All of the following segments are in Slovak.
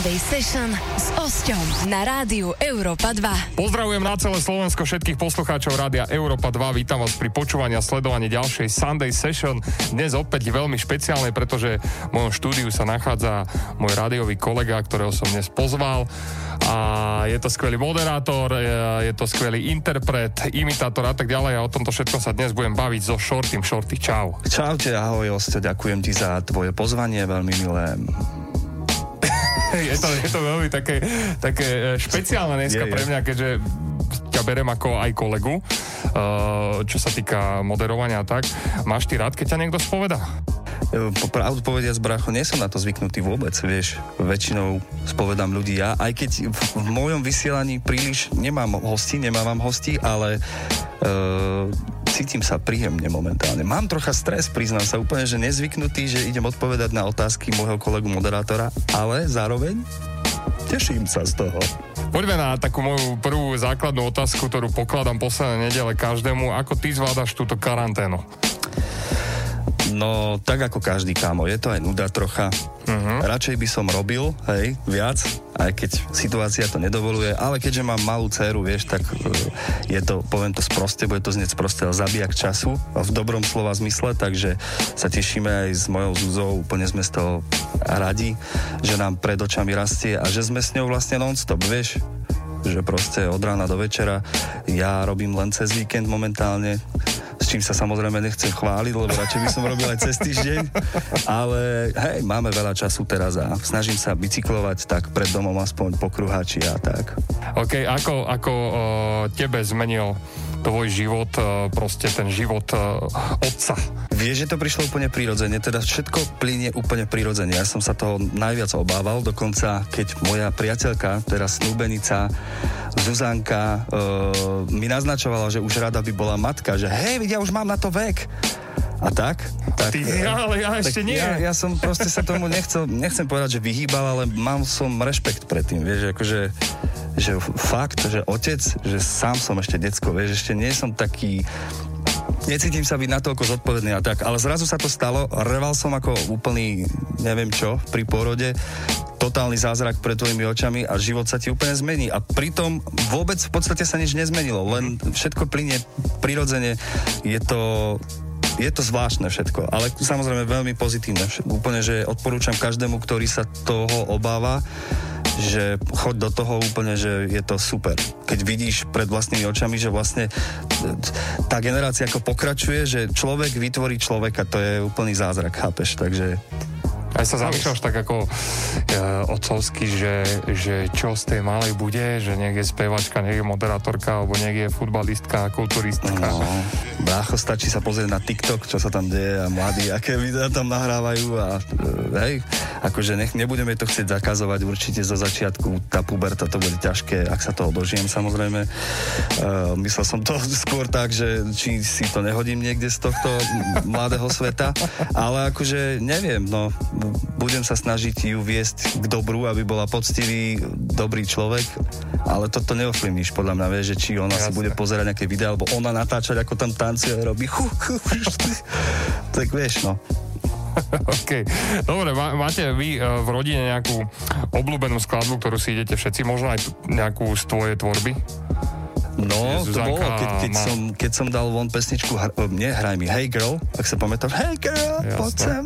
Sunday Session s Osťom na rádiu Európa 2. Pozdravujem na celé Slovensko všetkých poslucháčov rádia Európa 2. Vítam vás pri počúvaní a sledovaní ďalšej Sunday Session. Dnes opäť veľmi špeciálne, pretože v mojom štúdiu sa nachádza môj rádiový kolega, ktorého som dnes pozval a je to skvelý moderátor, je to skvelý interpret, imitátor a tak ďalej a o tomto všetko sa dnes budem baviť so Shortym. Shorty, čau. Čaute, ahoj, Osto, ďakujem ti za tvoje pozvanie, veľmi milé je, to, je to veľmi také, také e, špeciálne dneska je, pre mňa, keďže ťa berem ako aj kolegu, uh, čo sa týka moderovania a tak. Máš ty rád, keď ťa niekto spoveda? E, pravdu povediac, bracho, nie som na to zvyknutý vôbec, vieš. Väčšinou spovedám ľudí ja, aj keď v, mojom vysielaní príliš nemám hostí, nemávam hostí, ale uh, cítim sa príjemne momentálne. Mám trocha stres, priznám sa úplne, že nezvyknutý, že idem odpovedať na otázky môjho kolegu moderátora, ale zároveň teším sa z toho. Poďme na takú moju prvú základnú otázku, ktorú pokladám posledné nedele každému. Ako ty zvládaš túto karanténu? No, tak ako každý kámo, je to aj nuda trocha. Uh-huh. Radšej by som robil, hej, viac, aj keď situácia to nedovoluje, ale keďže mám malú dceru, vieš, tak uh, je to, poviem to sproste, bude to znieť sproste, ale zabijak času, v dobrom slova zmysle, takže sa tešíme aj s mojou Zuzou, úplne sme z toho radi, že nám pred očami rastie a že sme s ňou vlastne non-stop, vieš, že proste od rána do večera ja robím len cez víkend momentálne, s čím sa samozrejme nechcem chváliť, lebo radšej by som robil aj cez týždeň, ale hej, máme veľa času teraz a snažím sa bicyklovať tak pred domom aspoň po kruháči a tak. OK, ako, ako uh, tebe zmenil tvoj život, uh, proste ten život uh, otca? Vieš, že to prišlo úplne prirodzene, teda všetko plynie úplne prirodzene. Ja som sa toho najviac obával, dokonca keď moja priateľka, teraz snúbenica, Zuzanka, uh, mi naznačovala, že už rada by bola matka, že hej, ja už mám na to vek. A tak? tak Ty, ale ja ešte nie. Ja, ja som proste sa tomu nechcel, nechcem povedať, že vyhýbal, ale mám som rešpekt pred tým, vieš, akože že fakt, že otec, že sám som ešte decko, vieš, ešte nie som taký necítim sa byť natoľko zodpovedný a tak, ale zrazu sa to stalo, reval som ako úplný, neviem čo, pri porode, totálny zázrak pred tvojimi očami a život sa ti úplne zmení. A pritom vôbec v podstate sa nič nezmenilo, len všetko plynie prirodzene. Je to je to zvláštne všetko, ale samozrejme veľmi pozitívne. Úplne, že odporúčam každému, ktorý sa toho obáva, že choď do toho úplne, že je to super. Keď vidíš pred vlastnými očami, že vlastne tá generácia ako pokračuje, že človek vytvorí človeka, to je úplný zázrak, chápeš? Takže aj sa zamýšľaš tak ako uh, otcovsky, že, že čo z tej malej bude, že nech je spevačka, nech je moderátorka, alebo nech je futbalistka, kulturistka. No, brácho, stačí sa pozrieť na TikTok, čo sa tam deje a mladí, aké videá tam nahrávajú a uh, hej, akože nech, nebudeme to chcieť zakazovať určite zo začiatku, tá puberta to bude ťažké, ak sa toho dožijem samozrejme. Uh, myslel som to skôr tak, že či si to nehodím niekde z tohto mladého sveta, ale akože neviem, no budem sa snažiť ju viesť k dobru, aby bola poctivý, dobrý človek, ale toto neovplyvníš podľa mňa, vieš, že či ona Jasne. si bude pozerať nejaké videá, alebo ona natáčať, ako tam tancuje a robí tak vieš, no. OK. Dobre, máte vy uh, v rodine nejakú obľúbenú skladbu, ktorú si idete všetci, možno aj nejakú z tvojej tvorby? No, to bolo, keď, keď, som, keď som dal von pesničku, hr, nie, hraj mi Hey Girl, ak sa pamätáš, Hey Girl, Jasne. poď sem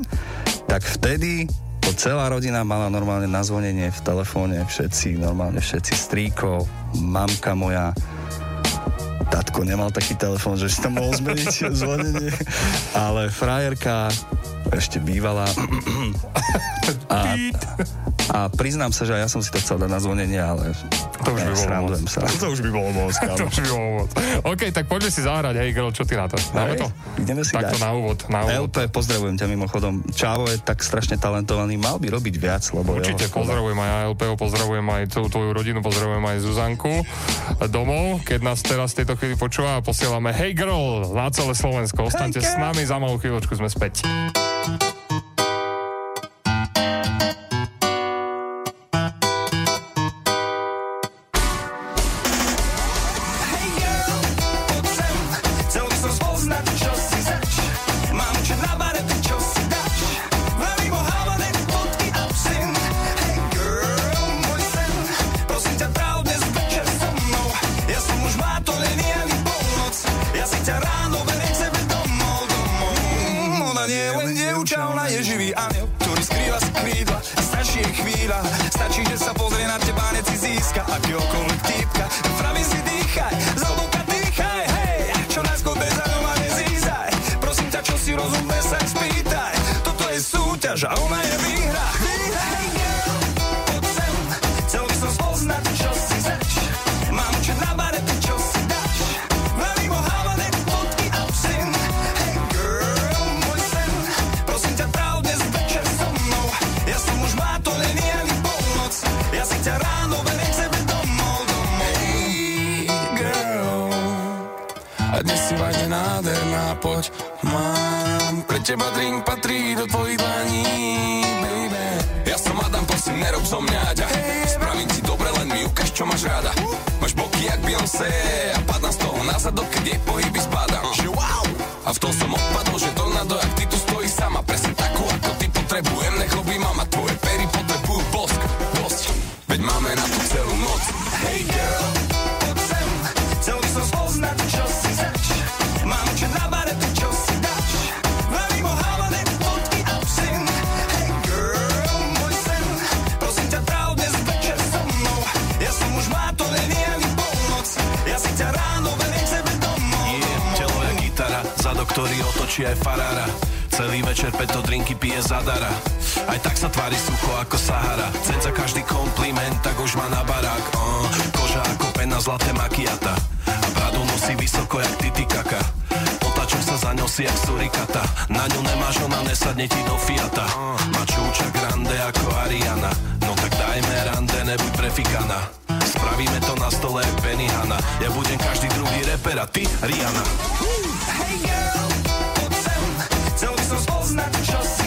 tak vtedy to celá rodina mala normálne nazvonenie v telefóne, všetci, normálne všetci, strýko, mamka moja, tatko nemal taký telefón, že si tam mohol zmeniť zvonenie, ale frajerka ešte bývala a, a priznám sa, že ja som si to chcel dať na zvonenie, ale to už by bolo moc. Sa. To už by bolo moc. to už by bolo moc. OK, tak poďme si zahrať, hej, girl, čo ty na to? Dáme to? Ideme si Takto dať. na úvod, na úvod. LP, pozdravujem ťa mimochodom. Čávo je tak strašne talentovaný, mal by robiť viac, lebo Určite, pozdravujem aj LP, pozdravujem aj celú tvoju rodinu, pozdravujem aj Zuzanku domov, keď nás teraz v tejto chvíli počúva a posielame Hey Girl na celé Slovensko. Ostaňte hey, s nami, za malú chvíľočku sme späť. Música každý druhý reper a ty Rihanna. Hey girl, poď sem, chcel by som spoznať, čo si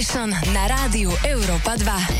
Session na rádiu Európa 2.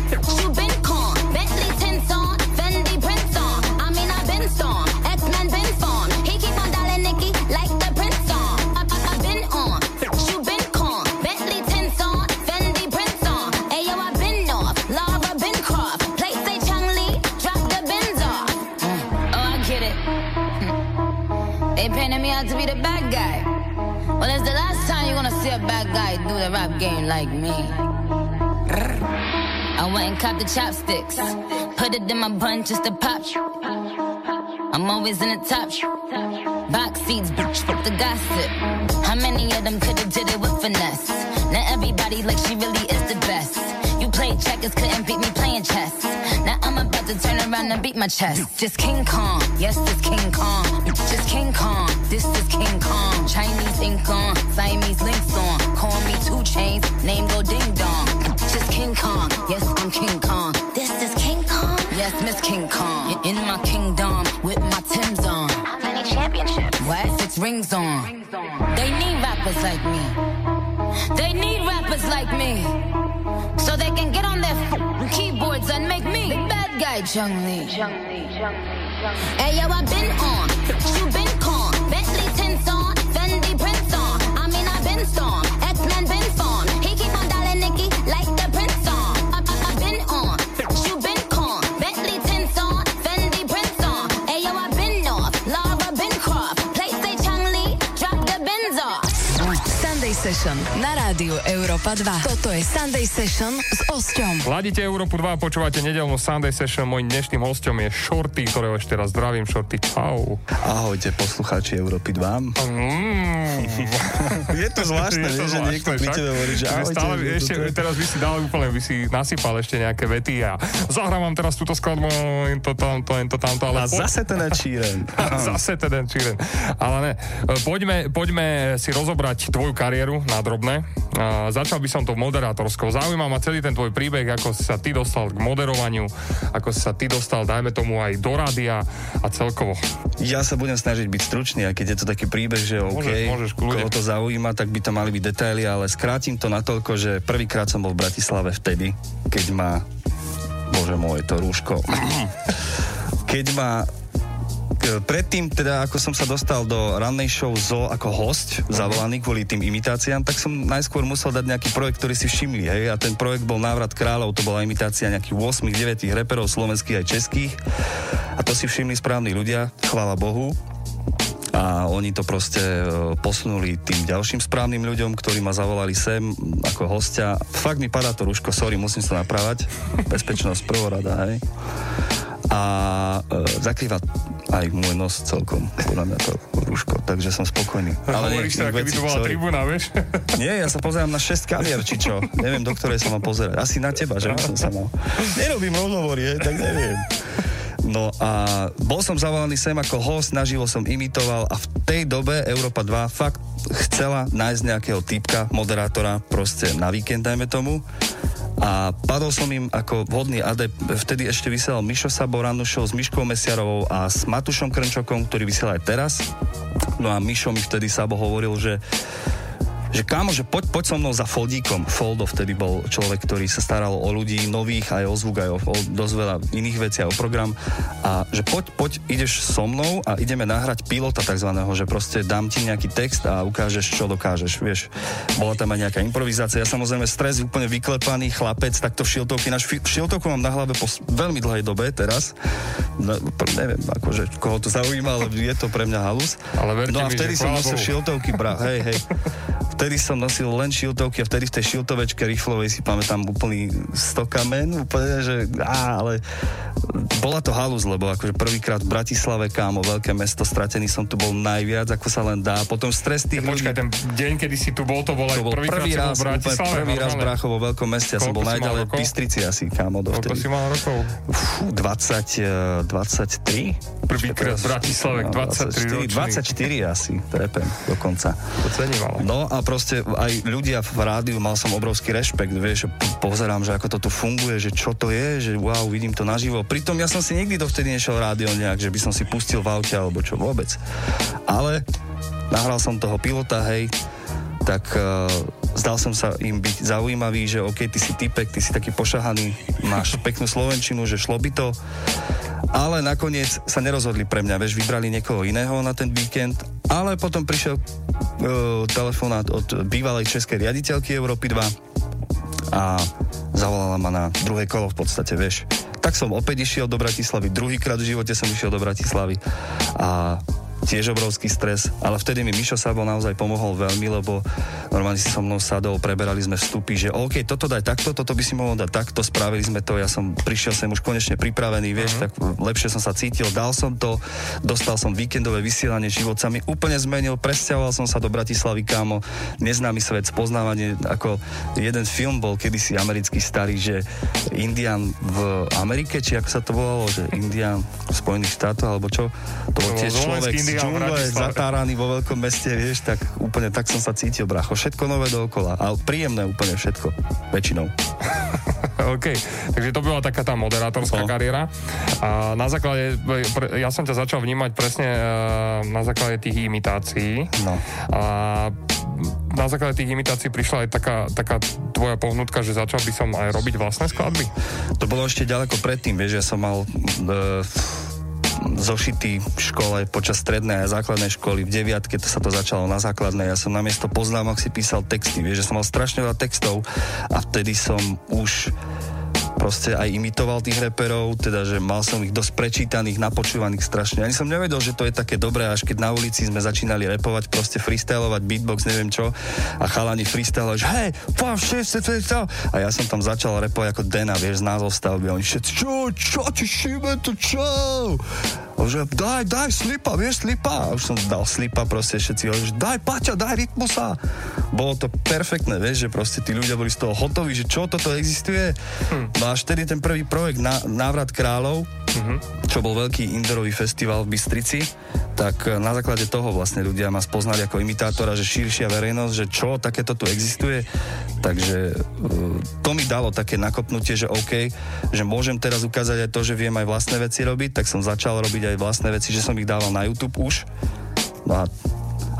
do the rap game like me. I went and copped the chopsticks. Put it in my bun just to pop. I'm always in the top. Box seats, bitch, fuck the gossip. How many of them could've did it with finesse? Now everybody like she really is the best. You played checkers, couldn't beat me playing chess. Now I'm about to turn around and beat my chest. Just King Kong, yes, it's King Kong. Just King Kong, this is King Kong. Chinese ink on, Siamese links on. Call me two chains, name go ding dong. Just King Kong, yes, I'm King Kong. This is King Kong, yes, Miss King Kong. In my kingdom, with my Tim's on. How many championships? What? Six rings on. They need rappers like me. They need rappers like me. So they can get on their guy, Chung Lee. Hey yo, I been on, you been con, Bentley tints on, Fendi prints on. I mean I been storm, X-Men been formed. Session na rádiu Európa 2. Toto je Sunday Session s Osťom. Ladíte Európu 2 a počúvate nedelnú Sunday Session. Mojím dnešným hostom je Shorty, ktorého ešte raz zdravím. Shorty, čau. Ahojte poslucháči Európy 2. Mm. Je to zvláštne, Je to vieš, že niekto zvláštne, pri tebe hovorí, že ahojte. stále, to ešte, tak. teraz by si dal úplne, by si nasypal ešte nejaké vety a zahrávam teraz túto skladbu, to tamto, to tamto, ale A zase ten číren. Zase ten Čiren. Ale ne, poďme, poďme si rozobrať tvoju kariéru na drobné. A začal by som to moderátorskou. Zaujíma ma celý ten tvoj príbeh, ako si sa ty dostal k moderovaniu, ako si sa ty dostal, dajme tomu, aj do rádia a celkovo. Ja sa budem snažiť byť stručný, aj keď je to taký príbeh, že OK, Môžeš, môžeš, koho to zaujíma, tak by to mali byť detaily, ale skrátim to natoľko, že prvýkrát som bol v Bratislave vtedy, keď ma, bože môj, to rúško, keď ma predtým, teda ako som sa dostal do rannej show ZO ako host, zavolaný kvôli tým imitáciám, tak som najskôr musel dať nejaký projekt, ktorý si všimli, hej, a ten projekt bol Návrat kráľov, to bola imitácia nejakých 8-9 reperov slovenských aj českých a to si všimli správni ľudia, chvála Bohu a oni to proste e, posunuli tým ďalším správnym ľuďom, ktorí ma zavolali sem ako hostia. Fakt mi padá to rúško, sorry, musím sa napravať. Bezpečnosť prvorada, hej. A e, zakrýva aj môj nos celkom, podľa mňa to rúško, takže som spokojný. Ale Hovoríš to, nech ako by veci, to bola sorry. tribúna, vieš? Nie, ja sa pozerám na 6 kavier, či čo. Neviem, do ktorej sa mám pozerať. Asi na teba, že som sa mal. Nerobím rozhovory, tak neviem. No a bol som zavolaný sem ako host, naživo som imitoval a v tej dobe Európa 2 fakt chcela nájsť nejakého typka, moderátora, proste na víkend, dajme tomu. A padol som im ako vhodný adept. Vtedy ešte vysielal Mišo Sabo rannú show s Miškou Mesiarovou a s Matušom Krnčokom, ktorý vysiela aj teraz. No a Mišo mi vtedy Sabo hovoril, že že kámo, že poď, poď so mnou za Foldíkom. Foldo vtedy bol človek, ktorý sa staral o ľudí nových, aj o zvuk, aj o, o dosť veľa iných vecí, aj o program. A že poď, poď, ideš so mnou a ideme nahrať pilota takzvaného, že proste dám ti nejaký text a ukážeš, čo dokážeš, vieš. Bola tam aj nejaká improvizácia. Ja samozrejme stres, úplne vyklepaný chlapec, takto v šiltovky. Náš šiltovku mám na hlave po veľmi dlhej dobe teraz. No, neviem, akože, koho to zaujíma, ale je to pre mňa halus. Ale no a vtedy som nosil šiltovky, bra, hej, hej. Vtedy som nosil len šiltovky a vtedy v tej šiltovečke rýchlovej si pamätám úplný stokamen, úplne, že á, ale bola to halus, lebo akože prvýkrát v Bratislave, kámo, veľké mesto, stratený som tu bol najviac, ako sa len dá. Potom stres tých Počkaj, ten deň, kedy si tu bol, to bol to bol prvý bol raz, v Bratislave. prvý raz brácho vo veľkom meste. Ja som Koľko bol najďalej v? Bystrici asi, kámo, Koľko dovtedy. si mal rokov? Fú, 20, eh, 23? Prvýkrát v Bratislave, No, 23 ročný. 24 asi, trepem dokonca. To cením, ale. No a proste aj ľudia v rádiu, mal som obrovský rešpekt, vieš, pozerám, že ako to tu funguje, že čo to je, že wow, vidím to naživo. Pritom ja som si nikdy dovtedy nešiel rádio nejak, že by som si pustil v aute alebo čo vôbec. Ale nahral som toho pilota, hej, tak uh, zdal som sa im byť zaujímavý, že OK, ty si typek, ty si taký pošahaný, máš peknú slovenčinu, že šlo by to. Ale nakoniec sa nerozhodli pre mňa, vieš, vybrali niekoho iného na ten víkend, ale potom prišiel uh, telefonát od bývalej českej riaditeľky Európy 2 a zavolala ma na druhé kolo v podstate, vieš. Tak som opäť išiel do Bratislavy, druhýkrát v živote som išiel do Bratislavy a tiež obrovský stres, ale vtedy mi Mišo Sabo naozaj pomohol veľmi, lebo normálne si so mnou sadol, preberali sme vstupy, že OK, toto daj takto, toto by si mohol dať takto, spravili sme to, ja som prišiel sem už konečne pripravený, vieš, uh-huh. tak lepšie som sa cítil, dal som to, dostal som víkendové vysielanie, život sa mi úplne zmenil, presťahoval som sa do Bratislavy, kámo, neznámy svet, spoznávanie, ako jeden film bol kedysi americký starý, že Indian v Amerike, či ako sa to volalo, že Indian v Spojených štátoch, alebo čo, to bol tiež človek z džungle, zatáraný vo veľkom meste, vieš, tak úplne tak som sa cítil, bracho. Všetko nové dookola, ale príjemné úplne všetko, väčšinou. OK, takže to bola taká tá moderátorská No. kariéra. A na základe, ja som ťa začal vnímať presne eh, na základe tých imitácií. No. A na základe tých imitácií prišla aj taká, taká tvoja pohnutka, že začal by som aj robiť vlastné skladby. To bolo ešte ďaleko predtým, vieš, ja som mal e, zošitý v škole počas strednej a základnej školy. V deviatke to sa to začalo na základnej. Ja som namiesto poznámok si písal texty, vieš, že som mal strašne veľa textov a vtedy som už proste aj imitoval tých reperov, teda, že mal som ich dosť prečítaných, napočúvaných strašne. Ani som nevedel, že to je také dobré, až keď na ulici sme začínali repovať, proste freestylovať, beatbox, neviem čo, a chalani freestylovať, že hej, eight, a ja som tam začal repovať ako Dena, vieš, z názov stavby, oni všetci, čo, čo, ti šíbe to, čo? A že daj, daj slipa, vieš, slipa. A už som dal slipa, proste všetci hovorili, že daj Paťa, daj rytmusa. Bolo to perfektné, vieš, že proste tí ľudia boli z toho hotoví, že čo toto existuje. No až vtedy ten prvý projekt na, Návrat kráľov, čo bol veľký indoorový festival v Bystrici, tak e, na základe toho vlastne ľudia ma spoznali ako imitátora, že širšia verejnosť, že čo, takéto tu existuje. Takže e, to mi dalo také nakopnutie, že OK, že môžem teraz ukázať aj to, že viem aj vlastné veci robiť, tak som začal robiť aj vlastné veci, že som ich dával na YouTube už. No a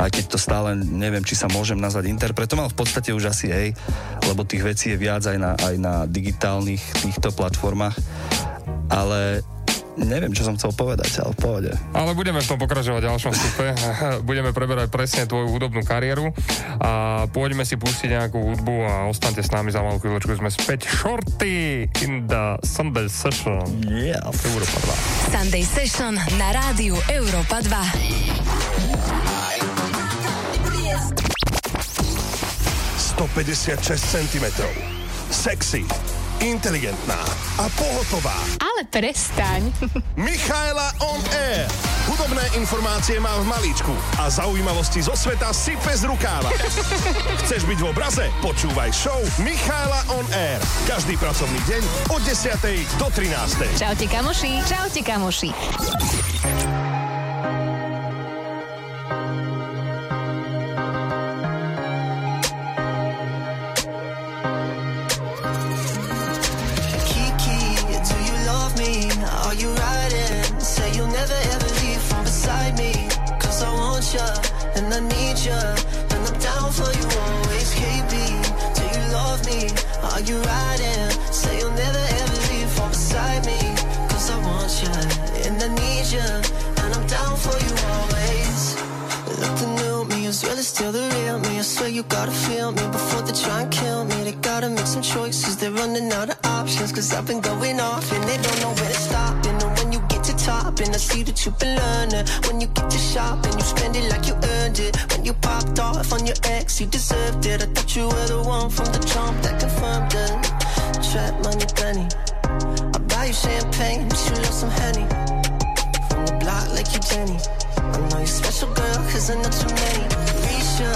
aj keď to stále neviem, či sa môžem nazvať interpretom, ale v podstate už asi hej, lebo tých vecí je viac aj na, aj na digitálnych týchto platformách. Ale neviem, čo som chcel povedať, ale v pohode. Ale budeme v tom pokračovať v ďalšom vstupe. budeme preberať presne tvoju hudobnú kariéru a poďme si pustiť nejakú hudbu a ostaňte s nami za malú chvíľočku. Sme späť Shorty in the Sunday Session. Yeah. Európa 2. Sunday Session na rádiu Európa 2. 156 cm. Sexy, inteligentná a pohotová. Ale prestaň. Michaela on air. Hudobné informácie má v malíčku a zaujímavosti zo sveta sype z rukáva. Chceš byť v obraze? Počúvaj show Michaela on air. Každý pracovný deň od 10. do 13. Čaute kamoši. Čaute kamoši. And I need ya, and I'm down for you always. KB, do you love me? Are you riding? Say you'll never ever leave from beside me. Cause I want ya, and I need ya, and I'm down for you always. Look the new me as well as still the real me. I swear you gotta feel me before they try and kill me. They gotta make some choices. They're running out of options. Cause I've been going off and they don't know where to stop. And I see that you've been learning. When you get to shop and you spend it like you earned it. When you popped off on your ex, you deserved it. I thought you were the one from the jump that confirmed it. Trap money, penny. I buy you champagne, but you love some honey. From the block like you Jenny. I know you're special, girl, cause I know too many. Risha,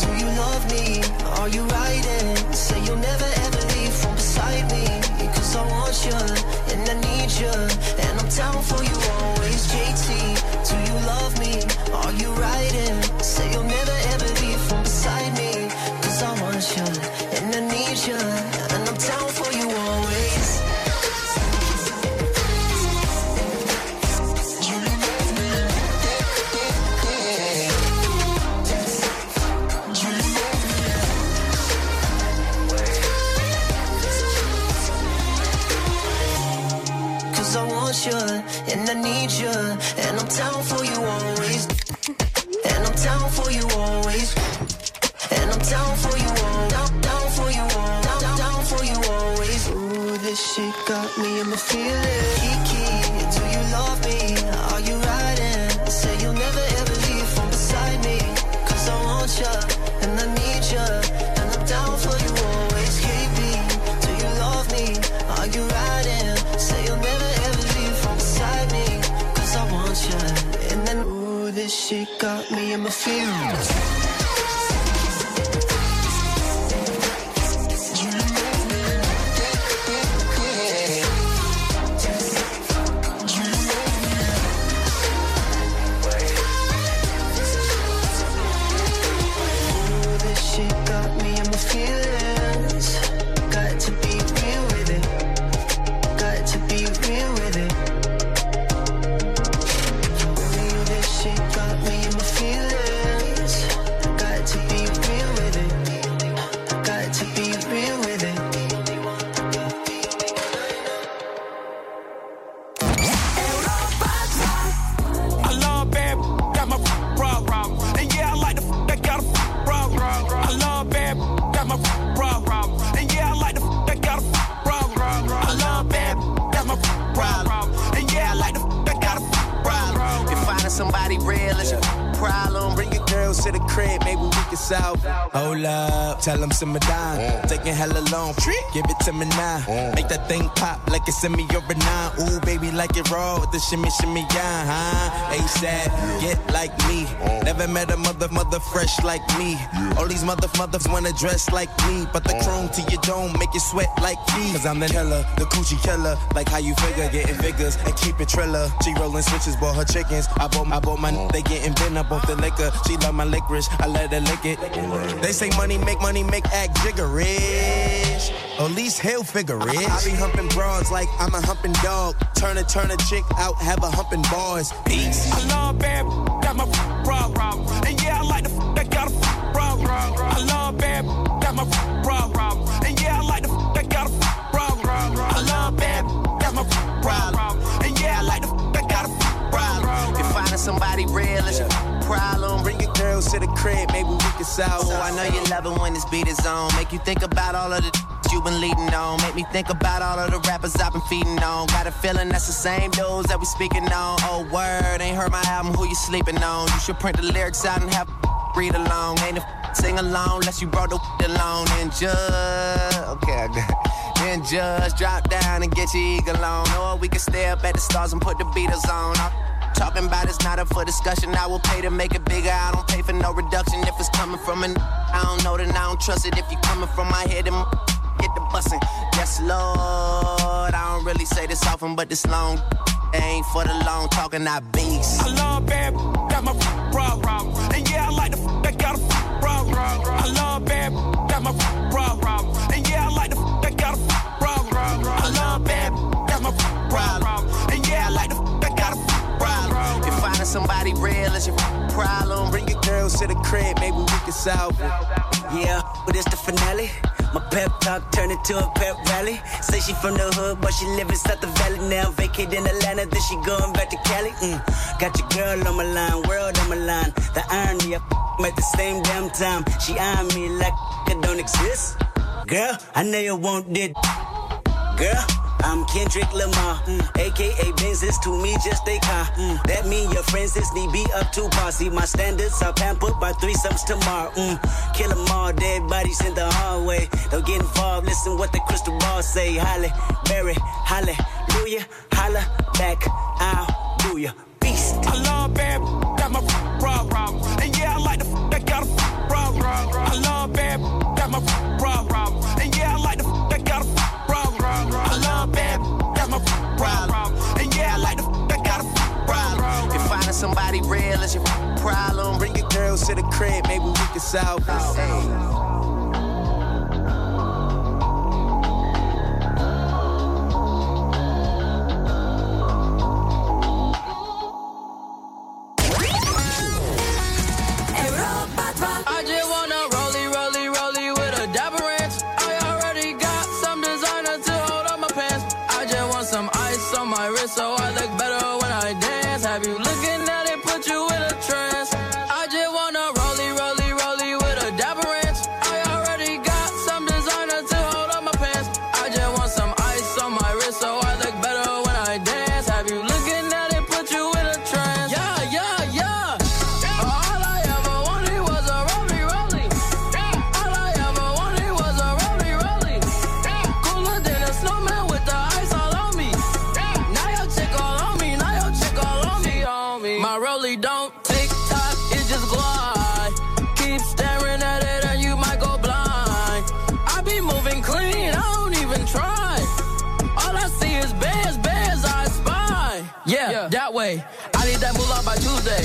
do you love me? Are you riding? Say you'll never ever leave from beside me. Cause I want you, and I need you, and I'm down for you always. JT, do you love me? Are you riding? Say you'll never in me a nine. Ooh, baby, like it raw with the shimmy, shimmy, yeah, huh? ASAP, get like me. Never met a mother, mother fresh like me. All these mother, mothers wanna dress like me. But the chrome to your dome make you sweat like me. Cause I'm the killer, the coochie killer. Like how you figure, getting figures and keep it triller. She rolling switches, bought her chickens. I bought, I bought my, they getting bent up off the liquor. She love my licorice, I let her lick it. They say money make money make act jiggerish. At least he'll figure it. I, be humping broads like I'm a humping dog. Turn a turn a chick out, have a humping boys. Peace. I love bad, got my problem. And yeah, I like the that got a problem. I love bad, got my problem. And yeah, I like the that got a problem. I love bad, got my problem. And yeah, I like the that got a problem. If finding somebody real is your problem, Bring your girls to the crib, maybe we can solve Oh, I know you love it when this beat is on. Make you think about all of the you been leading on. Make me think about all of the rappers I've been feeding on. Got a feeling that's the same dudes that we speaking on. Oh, word, ain't heard my album, who you sleeping on? You should print the lyrics out and have read along. Ain't a sing along unless you brought the along. And just, okay, I got it. Then just drop down and get your eagle on. Or we can stay up at the stars and put the Beatles on. Talking about it's not up for discussion. I will pay to make it bigger. I don't pay for no reduction if it's coming from an. I don't know that I don't trust it. If you coming from my head, then get the bussin'. Yes, Lord. I don't really say this often, but this long ain't for the long talking. I beast. I love bad, got my problem. And yeah, I like the somebody real is your problem, Bring your girls to the crib, maybe we can solve it. Yeah, but it's the finale. My pep talk turned into a pep rally. Say she from the hood, but she live inside the valley now. Vacate in Atlanta, then she going back to Cali. Mm. Got your girl on my line, world on my line. The irony, I f- at the same damn time. She eyeing me like it don't exist. Girl, I know you want it. Girl, I'm Kendrick Lamar, mm. aka Benz is to me just a car. Mm. That mean your friends is me be up to posse. My standards are pampered by threesomes tomorrow. Mm. Kill 'em all, dead bodies in the hallway. Don't get involved, listen what the crystal ball say. Holly, Berry, hallelujah, holla back, I'll do ya. Beast. I love bad, got my problem. And yeah, I like the that got a problem. I love bad, somebody real is your problem, Bring your girls to the crib, maybe we can solve it. I way. I need that moolah by Tuesday.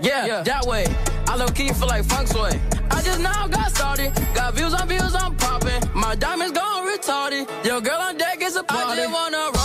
Yeah, yeah, that way. I low key feel like funk sway. I just now got started. Got views on views, I'm popping. My diamonds gone retarded. Yo, girl on deck is a party. I just wanna rollie,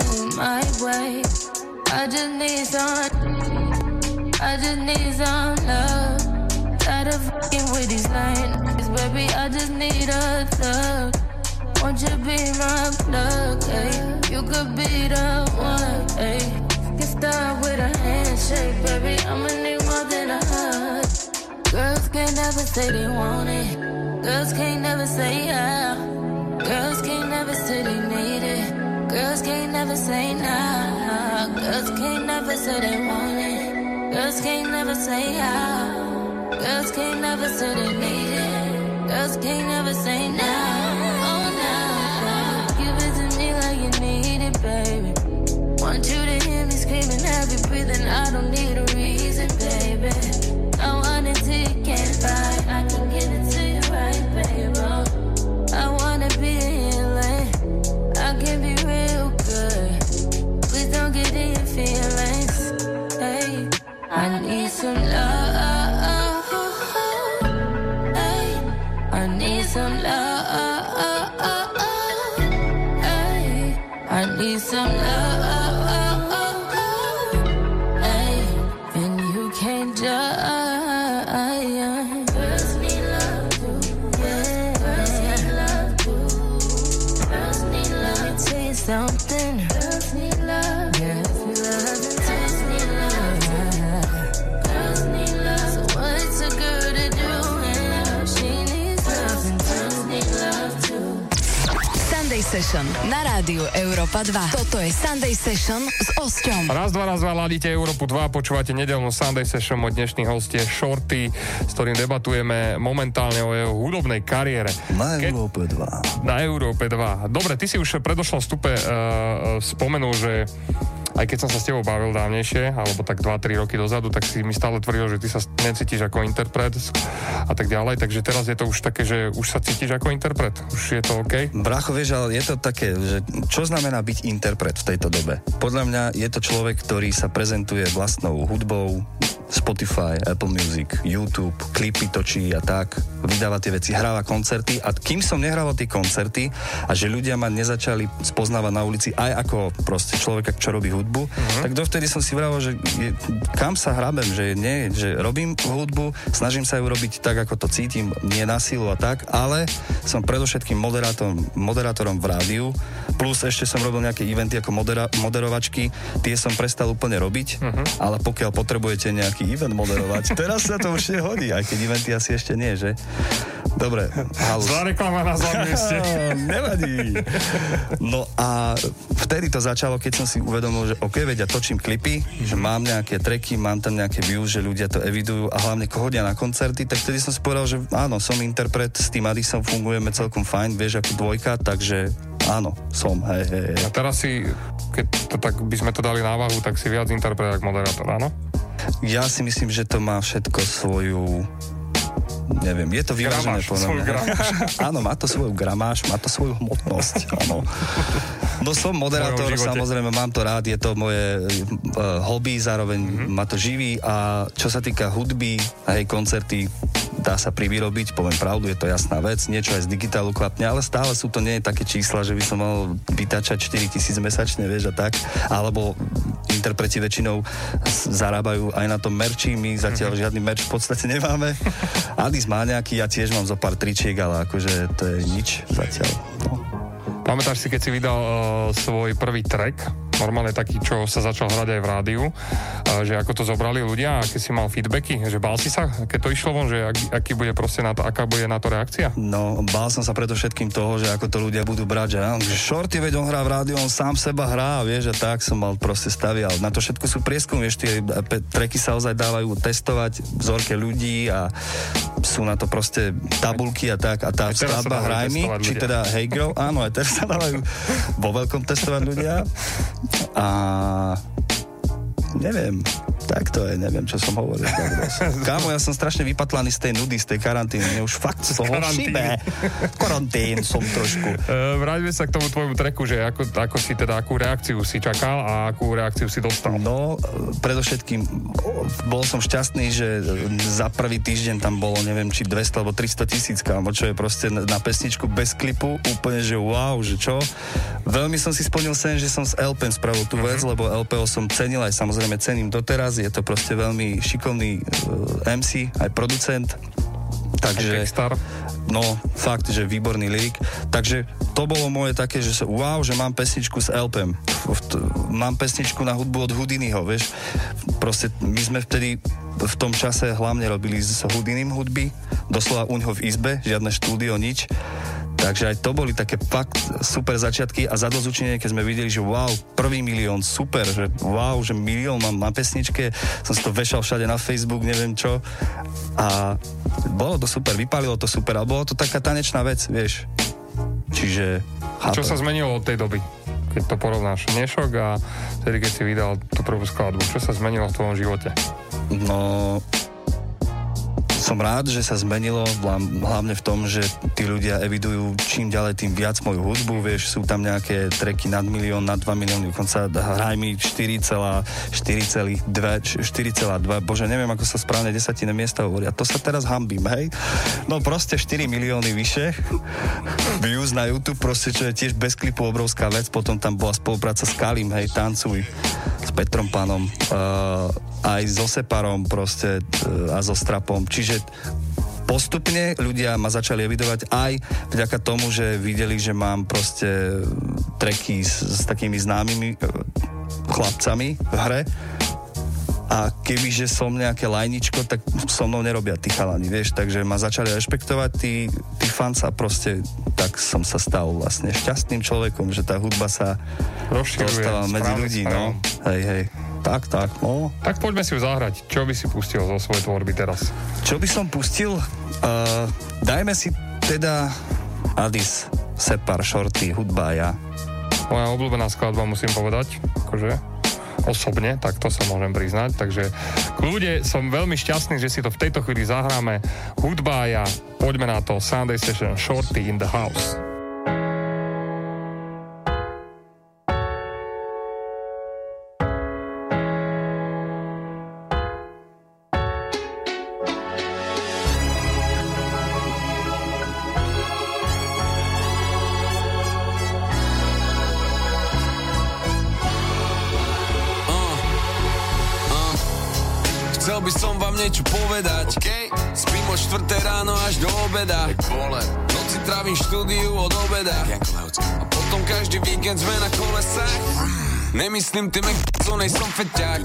swing my way. I just need some. I just need some love. Tired of fucking with these lines, baby. I just need a thug. Won't you be my plug, ayy? You could be the one, ayy. Get started with a handshake, baby. I'ma need more than a hug. Girls can't never say they want it. Girls can't never say yeah. Girls can't never say they need. Girls can't never say nah. Girls can't never say they want it. Girls can't never say yeah. Girls can't never say they need it. Girls can't never say nah. Oh nah. Give it to me like you need it, baby. Want you to hear me screaming, heavy breathing. I don't need a Session na rádiu Európa 2. Toto je Sunday Session s Osťom. Raz, dva, raz, dva, ladíte Európu 2, počúvate nedelnú Sunday Session, môj dnešný host je Shorty, s ktorým debatujeme momentálne o jeho hudobnej kariére. Na Európe 2. Na Európe 2. Dobre, ty si už v predošlom vstupe uh, spomenul, že aj keď som sa s tebou bavil dávnejšie, alebo tak 2-3 roky dozadu, tak si mi stále tvrdil, že ty sa necítiš ako interpret a tak ďalej, takže teraz je to už také, že už sa cítiš ako interpret. Už je to OK? Bracho, vieš, ale je to také, že čo znamená byť interpret v tejto dobe? Podľa mňa je to človek, ktorý sa prezentuje vlastnou hudbou, Spotify, Apple Music, YouTube, klipy točí a tak, vydáva tie veci, hráva koncerty a kým som nehrával tie koncerty a že ľudia ma nezačali spoznávať na ulici aj ako proste človeka, čo robí hudbu, uh-huh. tak dovtedy som si vravel, že je, kam sa hrabem, že nie, že robím hudbu, snažím sa ju robiť tak, ako to cítim, nie na silu a tak, ale som predovšetkým moderátorom, moderátorom v rádiu, plus ešte som robil nejaké eventy ako modera, moderovačky, tie som prestal úplne robiť, uh-huh. ale pokiaľ potrebujete nejaký event moderovať, teraz sa to už nehodí, aj keď eventy asi ešte nie, že? Dobre, halus. Zlá reklama na zlom mieste. Nevadí. No a vtedy to začalo, keď som si uvedomil, že OK, veď ja točím klipy, že mám nejaké treky, mám tam nejaké views, že ľudia to evidujú a hlavne chodia na koncerty, tak vtedy som si povedal, že áno, som interpret, s tým Adisom fungujeme celkom fajn, vieš, ako dvojka, takže áno, som, hej, hej, hej. A teraz si, keď to tak by sme to dali na váhu, tak si viac interpret ako moderátor, áno? Ja si myslím, že to má všetko svoju neviem, je to vyvážené Gramáž, podľa mňa. Áno, má to svoju gramáž, má to svoju hmotnosť, áno. No som moderátor, samozrejme, mám to rád, je to moje uh, hobby, zároveň Mhm. mm-hmm. ma to živí a čo sa týka hudby, hej, koncerty, dá sa privyrobiť, poviem pravdu, je to jasná vec, niečo aj z digitálu klapne, ale stále sú to nie také čísla, že by som mal vytačať 4 tisíc mesačne, vieš, a tak, alebo interpreti väčšinou zarábajú aj na tom merči, my zatiaľ žiadny merč v podstate nemáme. Adis má nejaký, ja tiež mám zo pár tričiek, ale akože to je nič zatiaľ. No. Pamätáš si, keď si vydal uh, svoj prvý track, normálne taký, čo sa začal hrať aj v rádiu, že ako to zobrali ľudia, aké si mal feedbacky, že bál si sa, keď to išlo von, že ak, aký bude proste na to, aká bude na to reakcia? No, bál som sa predovšetkým toho, že ako to ľudia budú brať, že, že Shorty, veď on hrá v rádiu, on sám seba hrá, vieš, a tak som mal proste stavial. Na to všetko sú prieskumy, vieš, tie pe- treky sa ozaj dávajú testovať, vzorke ľudí a sú na to proste tabulky a tak, a tá skladba Hraj mi, či teda Hey Girl, áno, aj teraz sa dávajú vo veľkom testovať ľudia a neviem, tak to je, neviem, čo som hovoril. Kámo, ja som strašne vypatlaný z tej nudy, z tej karantíny. Mne už fakt karantíny. šibe. Karantín som trošku. Uh, vráťme sa k tomu tvojmu treku, že ako, ako si teda, akú reakciu si čakal a akú reakciu si dostal. No, e, predovšetkým o, bol som šťastný, že za prvý týždeň tam bolo, neviem, či 200 alebo 300 tisíc, kámo, čo je proste na, pesničku bez klipu, úplne, že wow, že čo. Veľmi som si splnil sen, že som s LP spravil tú vec, lebo LPO som cenil aj samozrejme cením doteraz, je to proste veľmi šikovný uh, MC, aj producent. Takže... No, fakt, že výborný lirik. Takže to bolo moje také, že wow, že mám pesničku s LPM. Mám pesničku na hudbu od Houdiniho, vieš. Proste my sme vtedy v tom čase hlavne robili s Houdinim hudby, doslova u ňoho v izbe, žiadne štúdio, nič. Takže aj to boli také fakt super začiatky a zadozučenie, keď sme videli, že wow, prvý milión, super, že wow, že milión mám na pesničke, som si to vešal všade na Facebook, neviem čo. A bolo to super, vypálilo to super, ale bolo to taká tanečná vec, vieš. Čiže... Čo sa zmenilo od tej doby? Keď to porovnáš Nešok a vtedy, keď si vydal tú prvú skladbu, čo sa zmenilo v tvojom živote? No, som rád, že sa zmenilo, hla- hlavne v tom, že tí ľudia evidujú čím ďalej tým viac moju hudbu, vieš, sú tam nejaké treky nad milión, nad 2 milióny, dokonca hraj mi 4,4,2, 4,2, bože, neviem, ako sa správne desatine miesta hovoria, to sa teraz hambím, hej? No proste 4 milióny vyše views na YouTube, proste, čo je tiež bez klipu obrovská vec, potom tam bola spolupráca s Kalim, hej, Tancuj, s Petrom Panom, uh, aj so Separom proste uh, a so Strapom, čiže postupne ľudia ma začali evidovať aj vďaka tomu, že videli, že mám proste treky s, s takými známymi uh, chlapcami v hre a kebyže som nejaké lajničko, tak so mnou nerobia tí chalani, vieš, takže ma začali rešpektovať tí, tí fans a proste tak som sa stal vlastne šťastným človekom, že tá hudba sa Rozširuje dostáva medzi ľudí, no. Hej, hej. Tak, tak, no. Tak poďme si ju zahrať. Čo by si pustil zo svojej tvorby teraz? Čo by som pustil? Uh, dajme si teda Adis, Separ, Shorty, hudba a ja. Moja obľúbená skladba, musím povedať, akože osobne, tak to sa môžem priznať. Takže kľude, som veľmi šťastný, že si to v tejto chvíli zahráme. Hudba a ja, poďme na to. Sunday Session, Shorty in the house. Až do obeda. Noci trávim štúdiu od obeda. A potom každý víkend sme na kolesách. Nemyslím ty co nejsem feťák.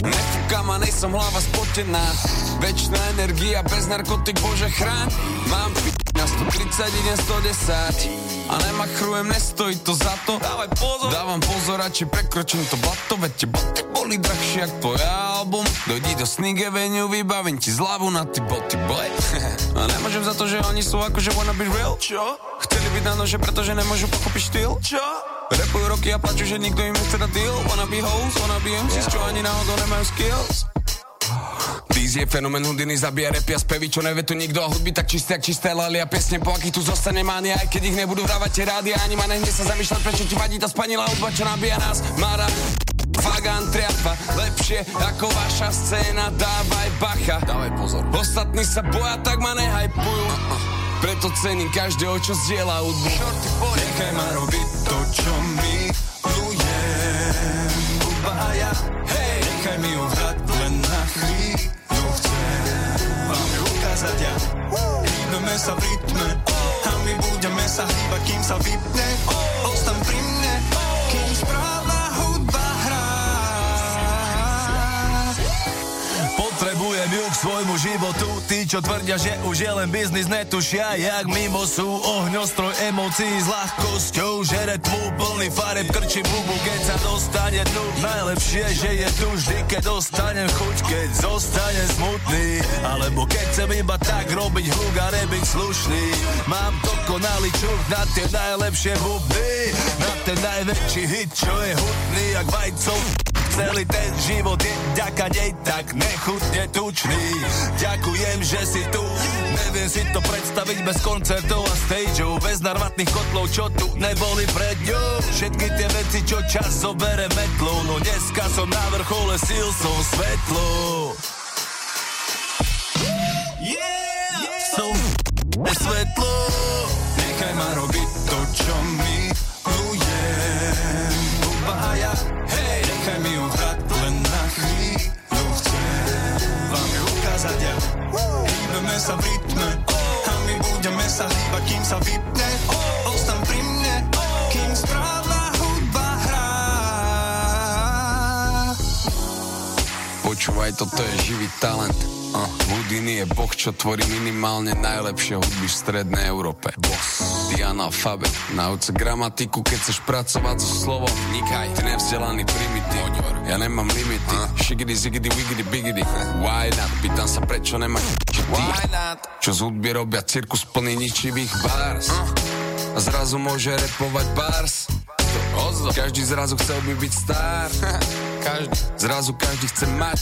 Nefúkam a nejsem hlava spotená. Večná energia bez narkotik, bože chráň. Mám p*** na 130, idem 110 A nemachrujem, nestojí to za to. Dávaj pozor. Dávam pozor, či prekročím to blato Veď tie boty boli drahšie jak tvoj album. Dojdi do Sneak Avenue, vybavím ti zľavu na ty boty, boy. A nemôžem za to, že oni sú akože wanna be real. Čo? Chceli byť na nože, pretože nemôžu pochopiť štýl. Čo? Repujú roky a plačú, že nikto im nechce dať deal. Wanna be hoes, wanna be MCs, čo ani náhodou nemajú skills Diz je fenomén hudiny, zabíja repy a spevy, čo nevie tu nikto a hudby tak čisté, jak čisté lalia Piesne po akých tu zostane mánia, aj keď ich nebudú hrávať tie rádia Ani ma nehne sa zamýšľať, prečo ti vadí tá spanilá hudba, čo nabíja nás. Mara, Fagan triapa, lepšie ako vaša scéna, dávaj bacha. Dávaj pozor. Ostatní sa boja, tak ma nehajpujú Preto cením každého, čo zdieľa hudbu. Nechaj ma robiť to, čo mi Tí, čo tvrdia, že už je len biznis Netušia, jak mimo sú. Ohňostroj emócií s ľahkosťou Žere tmu, plný fareb, krčí bubu Keď sa dostane tu. Najlepšie, že je tu vždy Keď dostanem chuť, keď zostane smutný. Alebo keď chcem iba tak robiť hluk a nebyť slušný. Mám dokonalý čuch na tie najlepšie bubny Na ten najväčší hit, čo je hutný Jak vajcov celý ten život je ďaka nej tak nechutne tučný. Ďakujem, že si tu, neviem si to predstaviť bez koncertov a stageov, bez narvatných kotlov, čo tu neboli pred ňou. Všetky tie veci, čo čas zobere metlou, no dneska som na vrchole síl, som svetlo. Yeah! Som svetlo. Nechaj ma robiť to, čo milujem sa v A my budeme sa hýbať, kým sa vypne Ostan pri mne Kým správna hudba hrá Počúvaj, toto je živý talent. Uh, Houdini je boh, čo tvorí minimálne najlepšie hudby v strednej Európe. Boss. Diana Alfabet. Nauč gramatiku, keď chceš pracovať so slovom. Nikaj. Ty nevzdelaný primitív. Ja nemám limity. Shigidi, zigidi, wigidi, bigidi. Why not? Pýtam sa, prečo nemáš Why not? Čo z hudby robia cirkus plný ničivých bars. A zrazu môže repovať bars. Každý zrazu chcel by byť star. Každý. Zrazu každý chce mať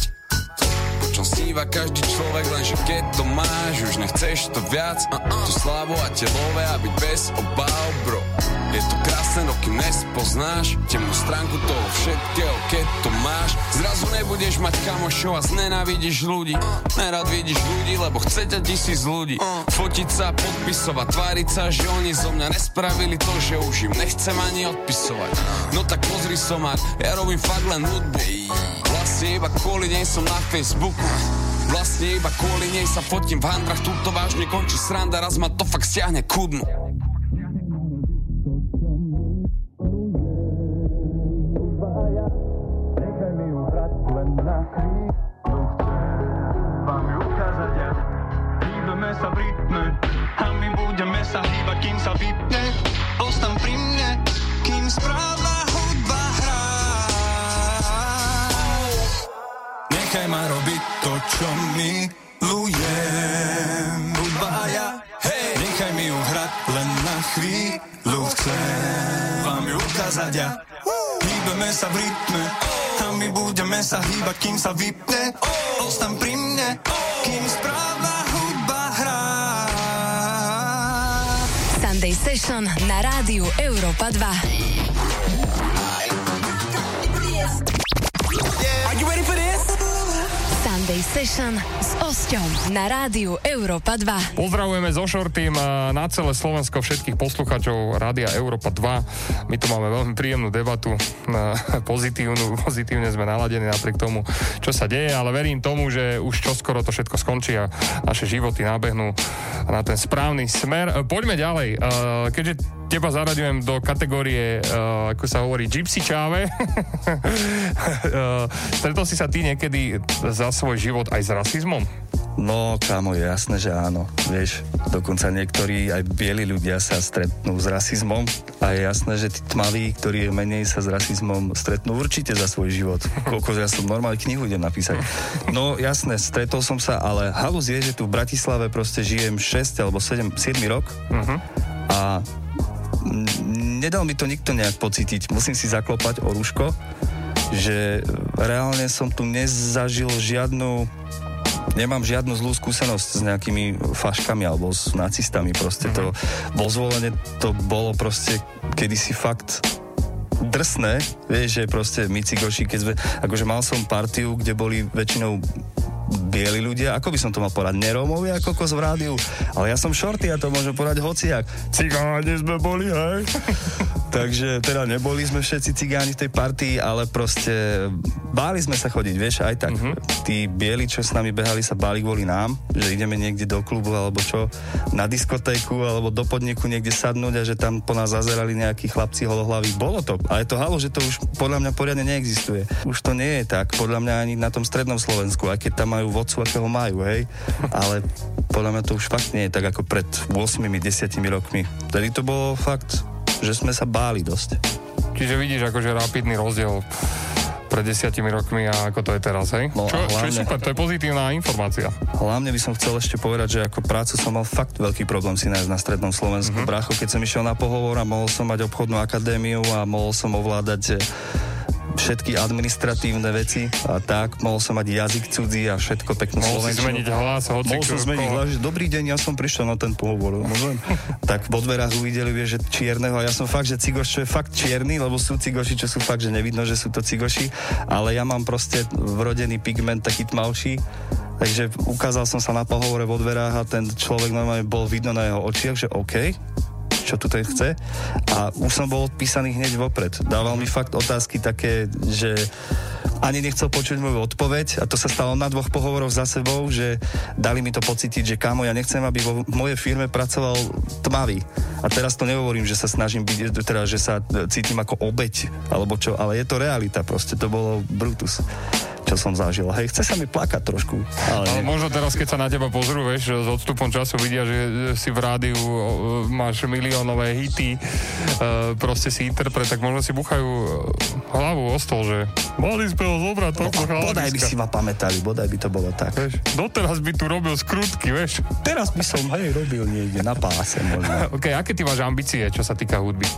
čom sníva každý človek, lenže keď to máš, už nechceš to viac. Uh-uh. To slávo a telové a byť bez obáv, bro. Je to krásne, no kým nespoznáš temnú stránku toho všetkého, keď to máš. Zrazu nebudeš mať kamošov a znenávidíš ľudí. Nerad vidíš ľudí, lebo chce tisíc ľudí. Fotiť sa, podpisovať, tváriť sa, že oni zo mňa nespravili to, že už im nechcem ani odpisovať. No tak pozri somár, ja robím fakt len hudbu. Vlastne iba kvôli nej som na Facebooku. Vlastne iba kvôli nej sa fotím v handrach, túto vážne končí sranda, raz ma to fakt stiahne ku sa v rytme. A my budeme sa hýbať, kým sa vypne. Ostan pri mne Kým správna hudba hrá. Nechaj ma robiť to, čo milujem. Hudba a ja Hej! Nechaj mi ju hrať len na chvíľu Chcem. Vám ju ukázať ja. Hýbeme sa v rytme. A my budeme sa hýbať, kým sa vypne. Ostan pri mne Kým správna Session na rádiu Európa 2. Are you ready for this? Sunday Session s Osťom na rádiu Európa 2. Pozdravujeme so Šortým na celé Slovensko všetkých poslucháčov Rádia Európa 2. My tu máme veľmi príjemnú debatu, pozitívnu, pozitívne sme naladení napriek tomu, čo sa deje, ale verím tomu, že už čoskoro to všetko skončí a naše životy nábehnú na ten správny smer. Poďme ďalej. Eh, Keďže teba zaraďujem do kategórie, uh, ako sa hovorí, gypsy čáve. uh, stretol si sa ty niekedy za svoj život aj s rasizmom? No, kámo, je jasné, že áno. Vieš, dokonca niektorí aj bieli ľudia sa stretnú s rasizmom a je jasné, že tí tmaví, ktorí je menej sa s rasizmom stretnú určite za svoj život. Koľko ja som normálne knihu idem napísať. No jasné, stretol som sa, ale halus je, že tu v Bratislave proste žijem 6 alebo 7, 7 rok uh-huh. a nedal mi to nikto nejak pocítiť. Musím si zaklopať o rúško, že reálne som tu nezažil žiadnu nemám žiadnu zlú skúsenosť s nejakými faškami alebo s nacistami. Proste to vo zvolenie to bolo proste kedysi fakt drsné, vieš, že proste my cigoši, keď sme, akože mal som partiu, kde boli väčšinou bieli ľudia, ako by som to mal povedať, nerómovia kokos v rádiu, ale ja som šorty, ja to môžem povedať hociak. Cigáni sme boli, hej? Takže teda neboli sme všetci cigáni v tej partii, ale proste báli sme sa chodiť, vieš, aj tak. Uh-huh. Tí bieli, čo s nami behali, sa báli kvôli nám, že ideme niekde do klubu alebo čo, na diskotéku alebo do podniku niekde sadnúť a že tam po nás zazerali nejakí chlapci holohlaví. Bolo to. A je to halo, že to už podľa mňa poriadne neexistuje. Už to nie je tak, podľa mňa ani na tom strednom Slovensku, aj keď tam majú vodcu, akého majú, hej. Ale podľa mňa to už fakt nie je tak ako pred 8-10 rokmi. Tedy to bolo fakt že sme sa báli dosť. Čiže vidíš akože rapidný rozdiel pred desiatimi rokmi a ako to je teraz, hej? No čo, hlavne, čo je super, to je pozitívna informácia. Hlavne by som chcel ešte povedať, že ako prácu som mal fakt veľký problém si nájsť na strednom Slovensku. Mm-hmm. Brácho, keď som išiel na pohovor a mohol som mať obchodnú akadémiu a mohol som ovládať všetky administratívne veci a tak. Mohol som mať jazyk cudzí a všetko Mohol slovenčinu. si zmeniť hlas, hoci Mohol som zmeniť hlas, že dobrý deň, ja som prišiel na ten pohovor. Môžem? tak vo dverách uvideli, vieš, že čierneho a ja som fakt, že cigoš, čo je fakt čierny, lebo sú cigoši, čo sú fakt, že nevidno, že sú to cigoši, ale ja mám proste vrodený pigment taký tmavší Takže ukázal som sa na pohovore vo dverách a ten človek normálne bol vidno na jeho očiach, že OK, čo tu ten chce. A už som bol odpísaný hneď vopred. Dával mi fakt otázky také, že ani nechcel počuť moju odpoveď a to sa stalo na dvoch pohovoroch za sebou, že dali mi to pocítiť, že kámo, ja nechcem, aby vo mojej firme pracoval tmavý. A teraz to nehovorím, že sa snažím byť, teda, že sa cítim ako obeď, alebo čo, ale je to realita, proste to bolo Brutus čo som zažil. Hej, chce sa mi plakať trošku. Ale, ale možno teraz, keď sa na teba pozrú, vieš, s odstupom času vidia, že si v rádiu máš miliónové hity, uh, proste si interpret, tak možno si buchajú hlavu o stôl, že mali sme ho zobrať tohto no, Bodaj by si ma pamätali, bodaj by to bolo tak. Vieš, doteraz by tu robil skrutky, vieš. Teraz by som, hej, robil niekde na páse možno. OK, aké ty máš ambície, čo sa týka hudby?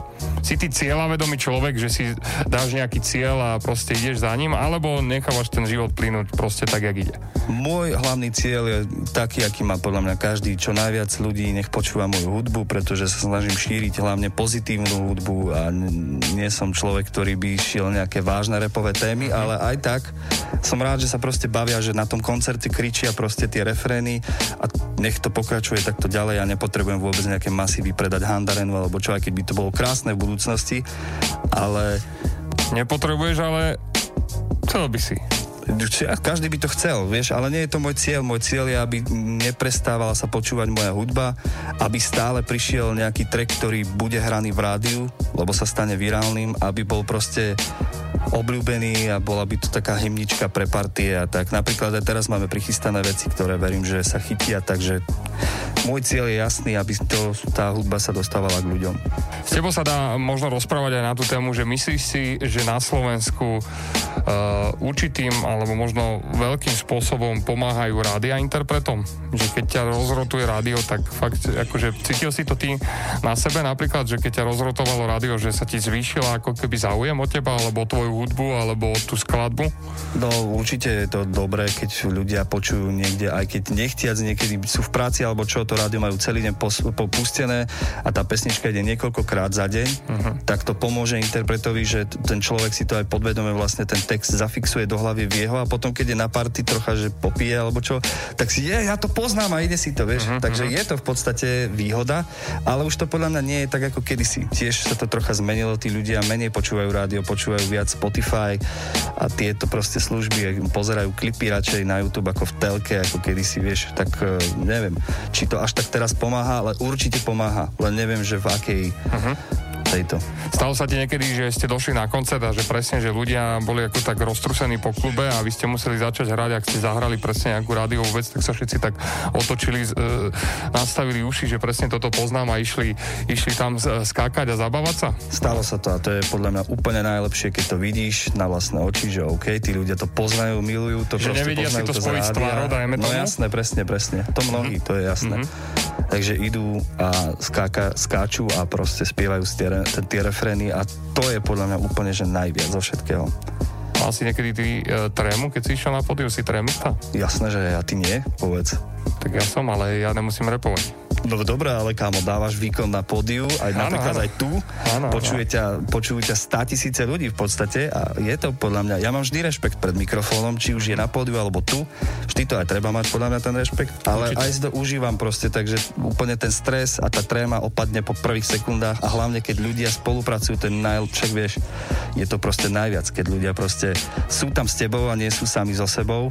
Si ty cieľavedomý človek, že si dáš nejaký cieľ a proste ideš za ním, alebo nechávaš ten život plynúť proste tak, jak ide? Môj hlavný cieľ je taký, aký má podľa mňa každý, čo najviac ľudí nech počúva moju hudbu, pretože sa snažím šíriť hlavne pozitívnu hudbu a nie som človek, ktorý by šiel nejaké vážne repové témy, ale aj tak som rád, že sa proste bavia, že na tom koncerte kričia proste tie refrény a nech to pokračuje takto ďalej. Ja nepotrebujem vôbec nejaké masívy predať Handarenu alebo čo, aj keď by to bolo krásne v budúcnosti, ale... Nepotrebuješ, ale chcel by si každý by to chcel, vieš, ale nie je to môj cieľ. Môj cieľ je, aby neprestávala sa počúvať moja hudba, aby stále prišiel nejaký track, ktorý bude hraný v rádiu, lebo sa stane virálnym, aby bol proste obľúbený a bola by to taká hymnička pre partie a tak. Napríklad aj teraz máme prichystané veci, ktoré verím, že sa chytia, takže môj cieľ je jasný, aby to, tá hudba sa dostávala k ľuďom. S tebou sa dá možno rozprávať aj na tú tému, že myslíš si, že na Slovensku uh, určitým alebo možno veľkým spôsobom pomáhajú rádia interpretom? Že keď ťa rozrotuje rádio, tak fakt, akože cítil si to ty na sebe napríklad, že keď ťa rozrotovalo rádio, že sa ti zvýšila ako keby záujem o teba, alebo o tvoju hudbu, alebo o tú skladbu? No určite je to dobré, keď ľudia počujú niekde, aj keď nechtiac niekedy sú v práci alebo čo, to rádio majú celý deň popustené a tá pesnička ide niekoľkokrát za deň, uh-huh. tak to pomôže interpretovi, že ten človek si to aj podvedome vlastne ten text zafixuje do hlavy, vie jeho a potom, keď je na party trocha, že popije alebo čo, tak si je, ja to poznám a ide si to, vieš. Mhm, Takže je to v podstate výhoda, ale už to podľa mňa nie je tak ako kedysi. Tiež sa to trocha zmenilo, tí ľudia menej počúvajú rádio, počúvajú viac Spotify a tieto proste služby, pozerajú klipy radšej na YouTube ako v telke, ako kedysi, vieš, tak eh, neviem, či to až tak teraz pomáha, ale určite pomáha, len neviem, že v akej tejto. Stalo sa ti niekedy, že ste došli na koncert a že presne, že ľudia boli ako tak roztrusení po klube a vy ste museli začať hrať, ak ste zahrali presne nejakú rádiovú vec, tak sa všetci tak otočili, e, nastavili uši, že presne toto poznám a išli, išli tam skákať a zabávať sa? Stalo sa to a to je podľa mňa úplne najlepšie, keď to vidíš na vlastné oči, že OK, tí ľudia to poznajú, milujú to, Že nevedia si to z spojiť s tvárou, dajme No tomu? jasné, presne, presne. To mnohí, to je jasné. Takže idú a skáka, skáču a proste spievajú tie, re- tie refrény a to je podľa mňa úplne, že najviac zo všetkého. Mal si niekedy ty e, trému, keď si išiel na pódiu, si trémista? Jasné, že ja, ty nie, povedz. Tak ja som, ale ja nemusím repovať. No dobré, ale kámo, dávaš výkon na pódiu, aj Áno, napríklad áno. aj tu, Áno, počuje, ťa, počujú ťa 100 tisíce ľudí v podstate a je to podľa mňa, ja mám vždy rešpekt pred mikrofónom, či už je na pódiu alebo tu, vždy to aj treba mať podľa mňa ten rešpekt, ale Určite. aj si to užívam proste, takže úplne ten stres a tá tréma opadne po prvých sekundách a hlavne keď ľudia spolupracujú, ten najlepšie, vieš, je to proste najviac, keď ľudia proste sú tam s tebou a nie sú sami so sebou,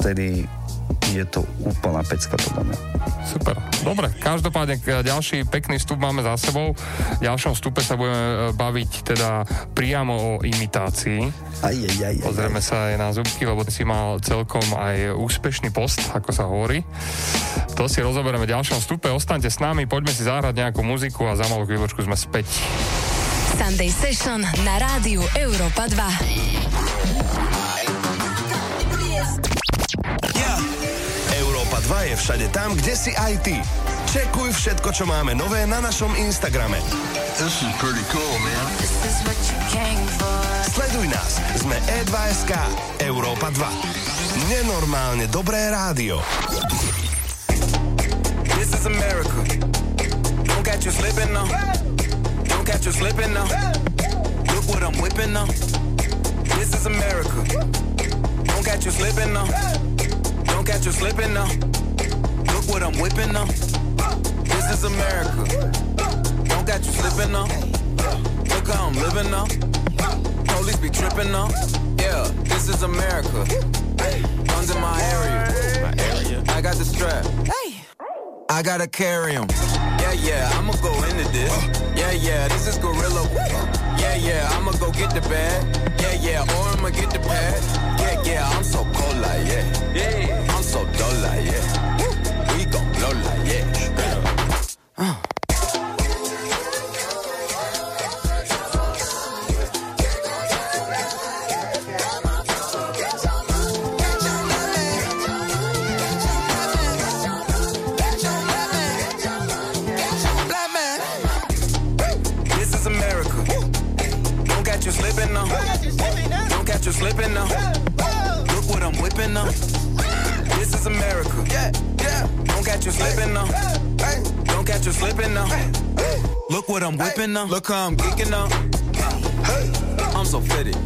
vtedy je to úplná pecka podľa mňa. Super. Dobre, každopádne k- ďalší pekný vstup máme za sebou. V ďalšom vstupe sa budeme e, baviť teda priamo o imitácii. Aj, aj, aj, aj, Pozrieme sa aj na zubky, lebo si mal celkom aj úspešný post, ako sa hovorí. To si rozoberieme v ďalšom vstupe. Ostaňte s nami, poďme si zahrať nejakú muziku a za malú chvíľočku sme späť. Sunday Session na rádiu Európa 2. 2 je všade tam, kde si aj ty. Čekuj všetko, čo máme nové na našom Instagrame. This is pretty cool, man. Sleduj nás. Sme E E2SK. Európa 2. Nenormálne dobré rádio. This is America. Don't catch you slipping now. Don't catch you slipping now. Look what I'm whipping now. This is America. Don't catch you slipping now. Don't catch you slipping now. What I'm whipping now. This is America. Don't catch you slipping now. Look how I'm living now. Police be tripping now. Yeah, this is America. Guns in my area. I got the strap. I gotta carry 'em. Yeah, yeah, I'ma go into this. Yeah, yeah, this is gorilla. Yeah, yeah, I'ma go get the bag. Yeah, yeah, or I'ma get the pad. Yeah, yeah, I'm so cold like yeah. Yeah, I'm so dull like yeah. We gon' blow like yeah. Uh. Black man. This is America. Don't catch you slipping now. Don't catch you slipping now. Look what I'm whipping now. This is America. Yeah, yeah. Don't catch you slipping now. Don't catch you slipping now. Look what I'm whipping now. Look how I'm geeking now. I'm so fitted.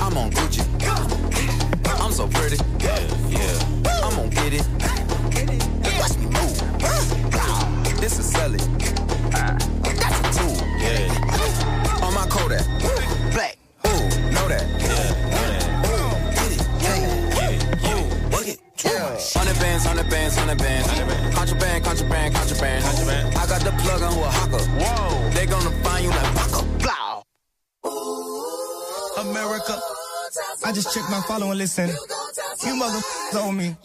I'm on Gucci. I'm so pretty. Yeah, yeah. I'm gonna get it. Watch me move. This is Sally. Follow and listen. You motherfuckers on me.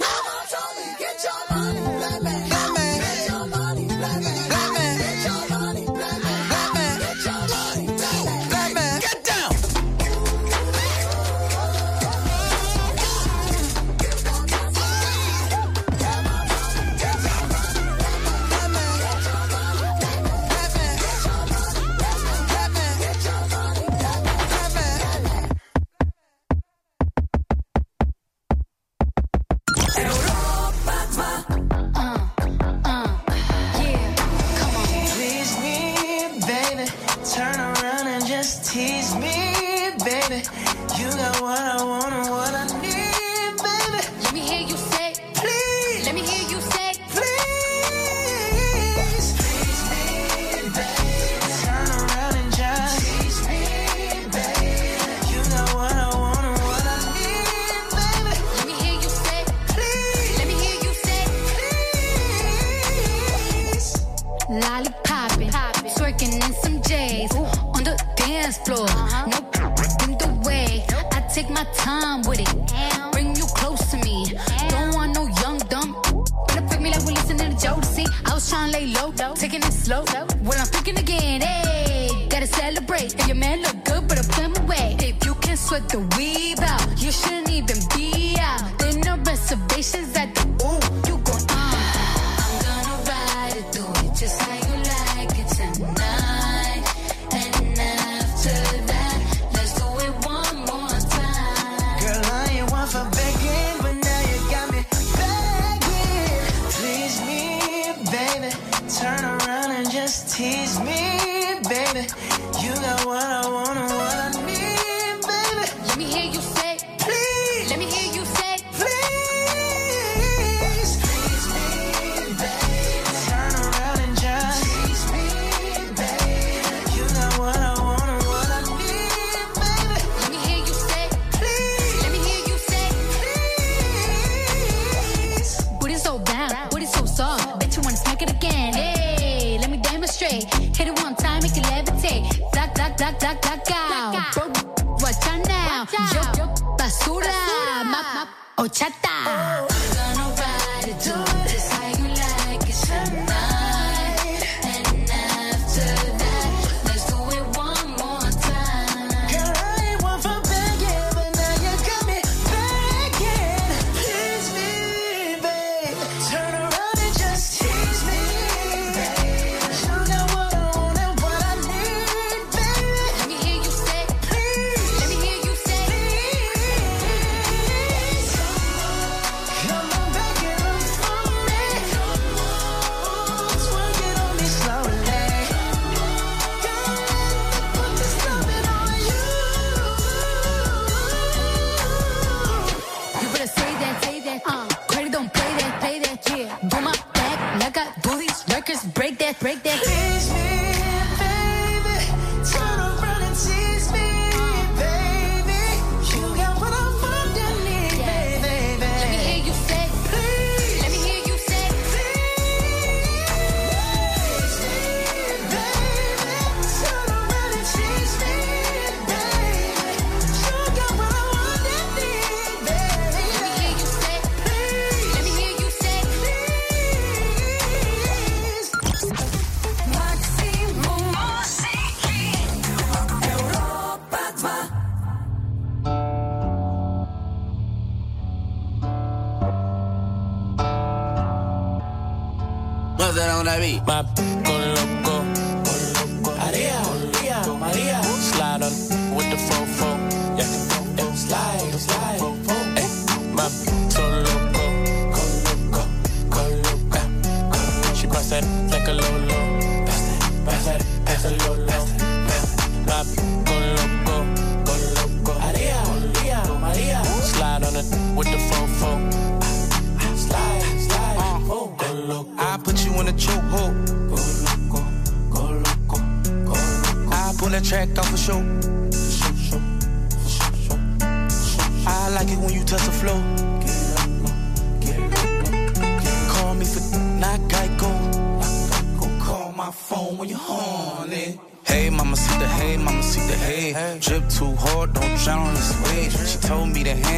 look good, but I put them away. If you can't sweat the weave out, you shouldn't even be out. There no reservations at the ooh. You go ah. I'm gonna ride it do it just like. Black, black. Watch out now. Yo, yo, basura. basura. Ma, ma, ochata. Oh,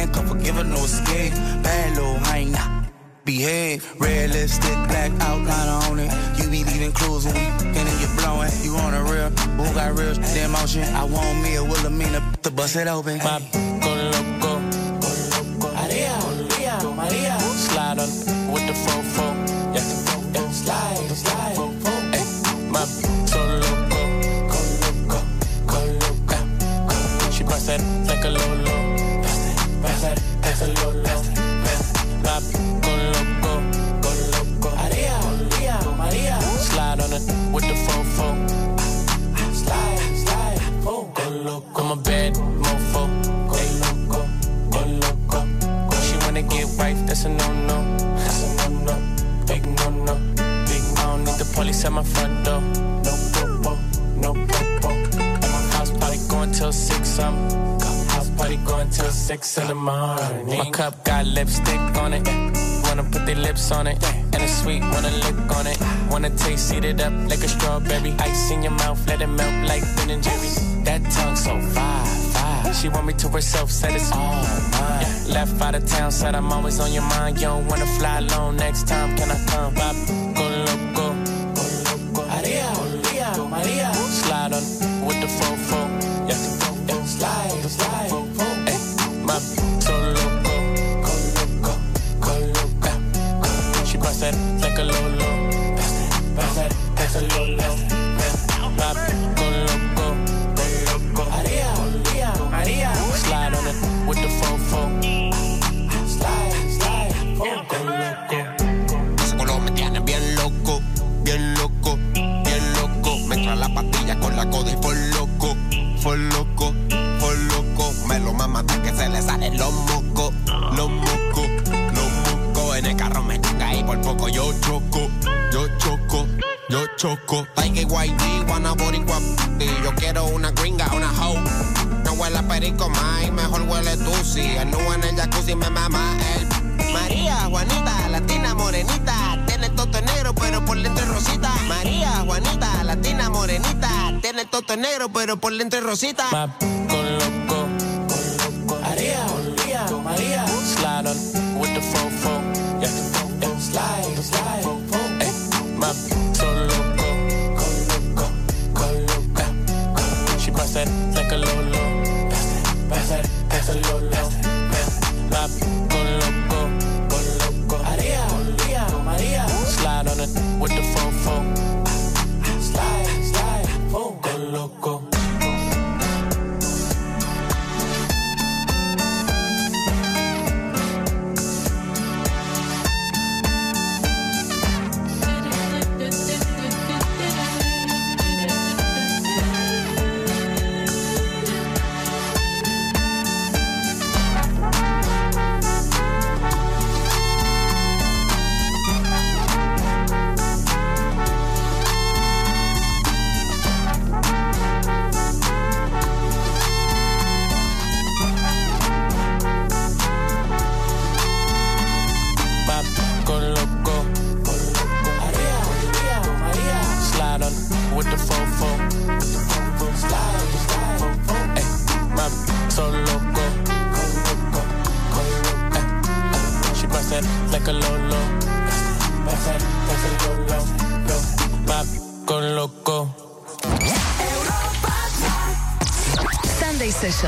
hand, come forgive her, no escape. Bad little hang, nah. Behave, Realistic black outline on it. You be leaving clues when we and then you blowing. You on a real, who got real shit motion? I want me a Wilhelmina to bust it open. My go loco, go loco, Maria, Maria, Maria. Slide up with the fofo, yeah, slide, slide. That's a no-no, that's a no-no, big no-no, big I don't need the police at my front door. No po po, no po po. At my house party going till six. I'm house party going till six in the morning. My cup got lipstick on it. Wanna put their lips on it. And it's sweet, wanna lick on it. Wanna taste, Seed it up like a strawberry. Ice in your mouth, let it melt like Ben and Jerry's. That tongue so fine she want me to herself, said it's all mine. Left out of town, said I'm always on your mind. You don't wanna fly alone next time, can I come? Pop, yo choco, yo choco, yo choco. Tiger YG, wanna boricua, y yo quiero una gringa, una hoe. No huele a perico más, mejor huele tú si El nu en el jacuzzi me mama el María, Juanita, latina morenita, tiene el toto negro pero por dentro rosita. María, Juanita, latina morenita, tiene el toto negro pero por dentro rosita. Go loco,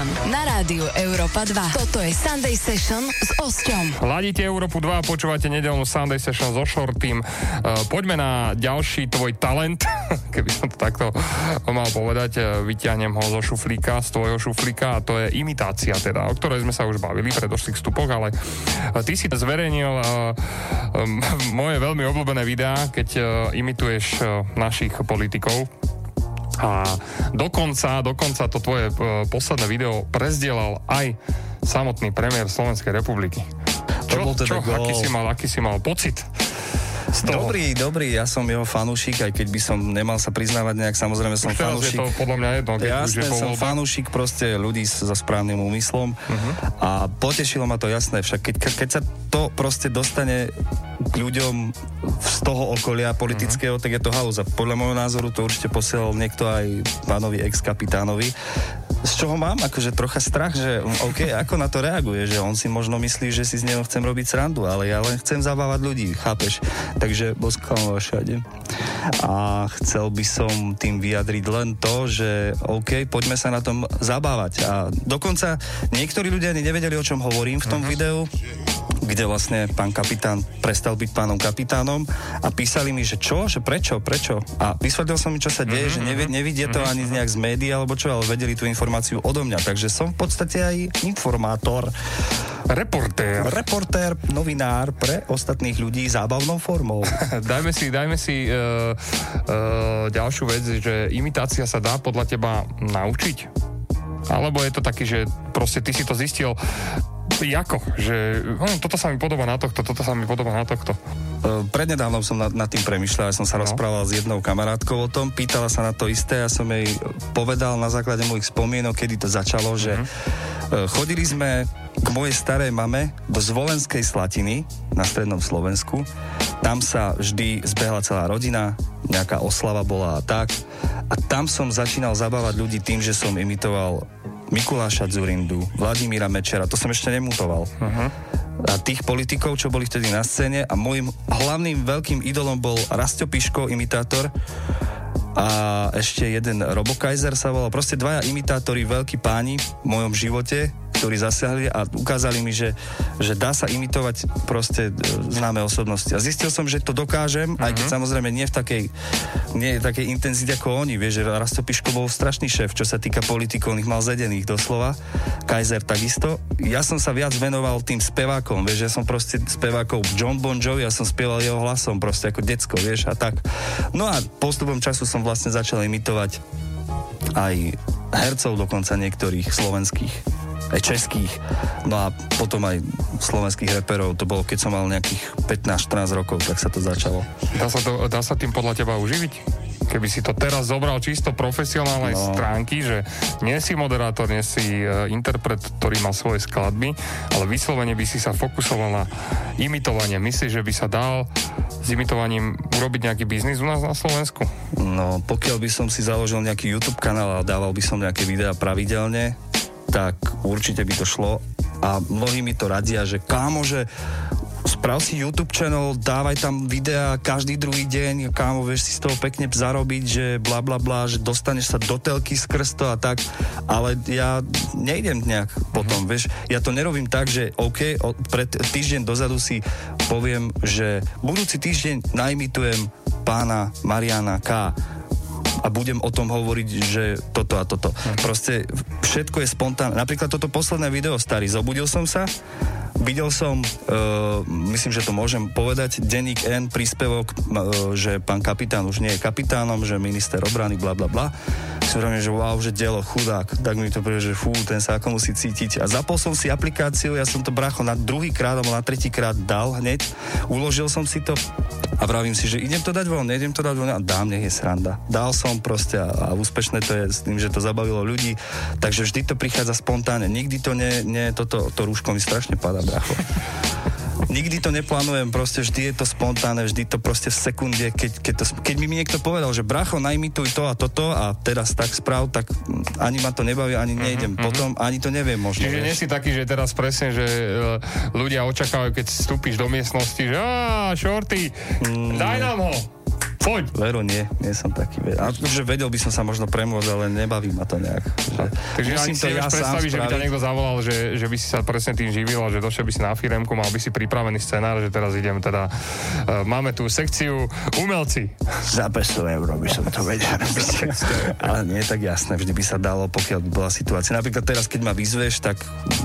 Session na rádiu Európa 2. Toto je Sunday Session s Osťom. Ladíte Európu 2 a počúvate nedelnú Sunday Session so Shortým. Uh, poďme na ďalší tvoj talent, keby som to takto mal povedať. Uh, vyťahnem ho zo šuflíka, z tvojho šuflíka a to je imitácia teda, o ktorej sme sa už bavili v predošlých vstupoch, ale uh, ty si zverejnil uh, moje veľmi obľúbené videá, keď uh, imituješ uh, našich politikov. A dokonca, dokonca to tvoje e, posledné video prezdielal aj samotný premiér Slovenskej republiky. Čo, bol čo teda gól. aký, si mal, aký si mal pocit? Z toho? Dobrý, dobrý, ja som jeho fanúšik, aj keď by som nemal sa priznávať nejak, samozrejme som Už fanúšik. je to podľa mňa jedno, keď už Jasné, je po som fanúšik proste ľudí s- so správnym úmyslom Mhm. a potešilo ma to jasné, však keď, keď sa to proste dostane k ľuďom z toho okolia politického, Mhm. tak je to halúza. Podľa môjho názoru to určite posielal niekto aj pánovi ex-kapitánovi. Z čoho mám akože trocha strach, že OK, ako na to reaguje, že on si možno myslí, že si z neho chcem robiť srandu, ale ja len chcem zabávať ľudí, chápeš? Takže boskám vás všade. A chcel by som tým vyjadriť len to, že OK, poďme sa na tom zabávať. A dokonca niektorí ľudia ani nevedeli, o čom hovorím v tom videu, kde vlastne pán kapitán prestal byť pánom kapitánom a písali mi, že čo, že prečo, prečo. A vysvetlil som mi, čo sa deje, že nevi- nevidie to ani nejak z médií alebo čo, ale vedeli tú informáciu odo mňa. Takže som v podstate aj informátor. Reportér. Reportér, novinár pre ostatných ľudí zábavnou formou. dajme si, dajme si uh, uh, ďalšiu vec, že imitácia sa dá podľa teba naučiť? Alebo je to taký, že proste ty si to zistil Jako? Že hm, toto sa mi podoba na tohto, toto sa mi podoba na tohto. Uh, Prednedávnom som nad, nad tým premyšľal, ja som sa no. rozprával s jednou kamarátkou o tom, pýtala sa na to isté, ja som jej povedal na základe mojich spomienok, kedy to začalo, že uh, chodili sme k mojej starej mame do Zvolenskej Slatiny na strednom Slovensku tam sa vždy zbehla celá rodina, nejaká oslava bola a tak. A tam som začínal zabávať ľudí tým, že som imitoval Mikuláša Zurindu, Vladimíra Mečera, to som ešte nemutoval. Uh-huh. A tých politikov, čo boli vtedy na scéne a môjim hlavným veľkým idolom bol Rastio Piško, imitátor a ešte jeden Robo Kaiser sa volal. Proste dvaja imitátori, veľkí páni v mojom živote, ktorí zasiahli a ukázali mi, že, že dá sa imitovať proste e, známe osobnosti. A zistil som, že to dokážem, uh-huh. aj keď samozrejme nie v takej, nie v takej intenzite ako oni. Vieš, že Rasto Piško bol strašný šéf, čo sa týka politikov, on ich mal zedených doslova. Kaiser takisto. Ja som sa viac venoval tým spevákom, vieš, že som proste spevákov John Bon Jovi, ja som spieval jeho hlasom proste ako decko, vieš, a tak. No a postupom času som vlastne začal imitovať aj hercov dokonca niektorých slovenských aj českých, no a potom aj slovenských reperov, to bolo keď som mal nejakých 15-14 rokov, tak sa to začalo. Dá sa, to, dá sa tým podľa teba uživiť? Keby si to teraz zobral čisto profesionálnej no. stránky, že nie si moderátor, nie si uh, interpret, ktorý má svoje skladby, ale vyslovene by si sa fokusoval na imitovanie. Myslíš, že by sa dal s imitovaním urobiť nejaký biznis u nás na Slovensku? No, pokiaľ by som si založil nejaký YouTube kanál a dával by som nejaké videá pravidelne, tak určite by to šlo. A mnohí mi to radia, že kámo, že sprav si YouTube channel, dávaj tam videá každý druhý deň, kámo, vieš si z toho pekne zarobiť, že bla bla bla, že dostaneš sa do telky skrz to a tak, ale ja nejdem nejak potom, vieš, ja to nerobím tak, že OK, o, pred týždeň dozadu si poviem, že budúci týždeň naimitujem pána Mariana K a budem o tom hovoriť, že toto a toto. Proste všetko je spontánne. Napríklad toto posledné video, starý, zobudil som sa, videl som, uh, myslím, že to môžem povedať, denník N, príspevok, uh, že pán kapitán už nie je kapitánom, že minister obrany, bla bla bla. Si že wow, že dielo, chudák. Tak mi to príde, že fú, ten sa ako musí cítiť. A zapol som si aplikáciu, ja som to bracho na druhý krát alebo na tretí krát dal hneď, uložil som si to a vravím si, že idem to dať von, nejdem to dať von a dám, nech je sranda. Dal som proste a, a úspešné to je s tým, že to zabavilo ľudí, takže vždy to prichádza spontánne. Nikdy to nie, nie toto, to rúško mi strašne padá, bracho. Nikdy to neplánujem, proste vždy je to spontánne, vždy to proste v sekunde, keď, keď, to, keď mi niekto povedal, že bracho, najmituj to a toto a teraz tak správ, tak ani ma to nebaví, ani nejdem uh-huh, potom, ani to neviem možno. Čiže nie si taký, že teraz presne, že uh, ľudia očakávajú, keď vstúpiš do miestnosti, že á, shorty, mm. daj nám ho. Poď. Veru, nie, nie som taký. A, že vedel by som sa možno premôcť, ale nebaví ma to nejak. Že, Takže ani si ja predstaviť, že by ťa niekto zavolal, že, že by si sa presne tým živil a že došiel by si na firemku, mal by si pripravený scenár, že teraz idem teda, uh, máme tu sekciu umelci. Za 500 eur by som to vedel. ale nie je tak jasné, vždy by sa dalo, pokiaľ by bola situácia. Napríklad teraz, keď ma vyzveš, tak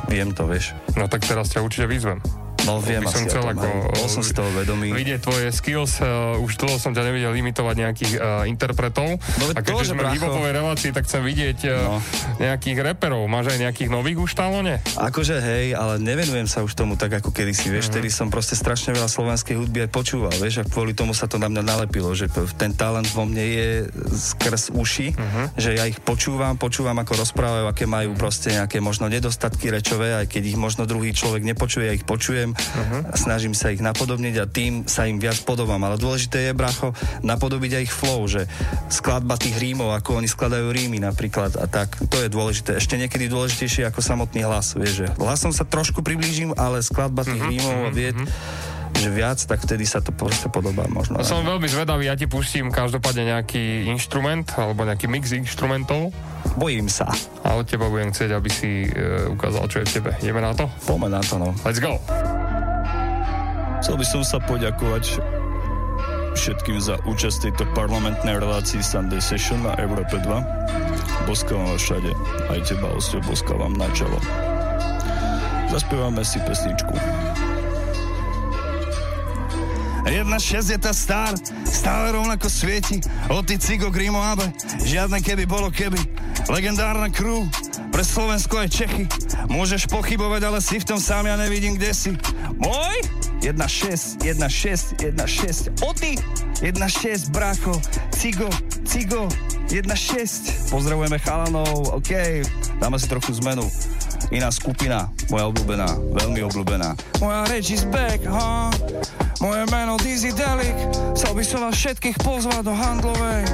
viem to, vieš. No tak teraz ťa určite vyzvem. No viem by som chcel ako. Bol som si toho vedomý. Vidieť tvoje skills, uh, už dlho som ťa nevidel limitovať nejakých uh, interpretov. No, a to, keďže že sme v hibopovej relácii, tak chcem vidieť uh, No. nejakých reperov. Máš aj nejakých nových už talone? Akože hej, ale nevenujem sa už tomu tak ako kedysi, vieš, vtedy som proste strašne veľa slovenskej hudby aj počúval, vieš, a kvôli tomu sa to na mňa nalepilo, že ten talent vo mne je skrz uši, že ja ich počúvam, počúvam ako rozprávajú, aké majú proste nejaké možno nedostatky rečové, aj keď ich možno druhý človek nepočuje, ja ich počujem, a snažím sa ich napodobniť a tým sa im viac podobám, ale dôležité je, bracho, napodobiť aj ich flow, že skladba tých rímov, ako oni skladajú rímy napríklad a tak, to je dôležité. Ešte niekedy dôležitejšie ako samotný hlas, vieš, že hlasom sa trošku priblížim, ale skladba tých rímov a vied, že viac, tak vtedy sa to proste podobá možno. Som veľmi zvedavý, ja ti pustím každopádne nejaký inštrument alebo nejaký mix inštrumentov. Bojím sa. A od teba budem chcieť, aby si e, ukázal, čo je v tebe. Ideme na to? Poďme na to, no. Let's go. Chcel by som sa poďakovať všetkým za účasť tejto parlamentnej relácii Sunday Session na Európe 2. Boskávam vás všade, aj teba, Osťo, boskávam na čelo. Zaspievame si pesničku. Jedna šesť je tá star, stále rovnako svieti. Ty cigo Grimo Abe, žiadne keby bolo keby. Legendárna crew, pre Slovensko aj Čechy. Môžeš pochybovať, ale si v tom sám, ja nevidím, kde si. Môj? 1-6, 1-6, 1-6. O ty? 1-6, brácho. Cigo, cigo, 1-6. Pozdravujeme chalanov, OK. Dáme si trochu zmenu. Iná skupina, moja obľúbená, veľmi obľúbená. Moja reč is back, huh? Moje meno Dizzy Delik, chcel by som vás všetkých pozvať do handlovej.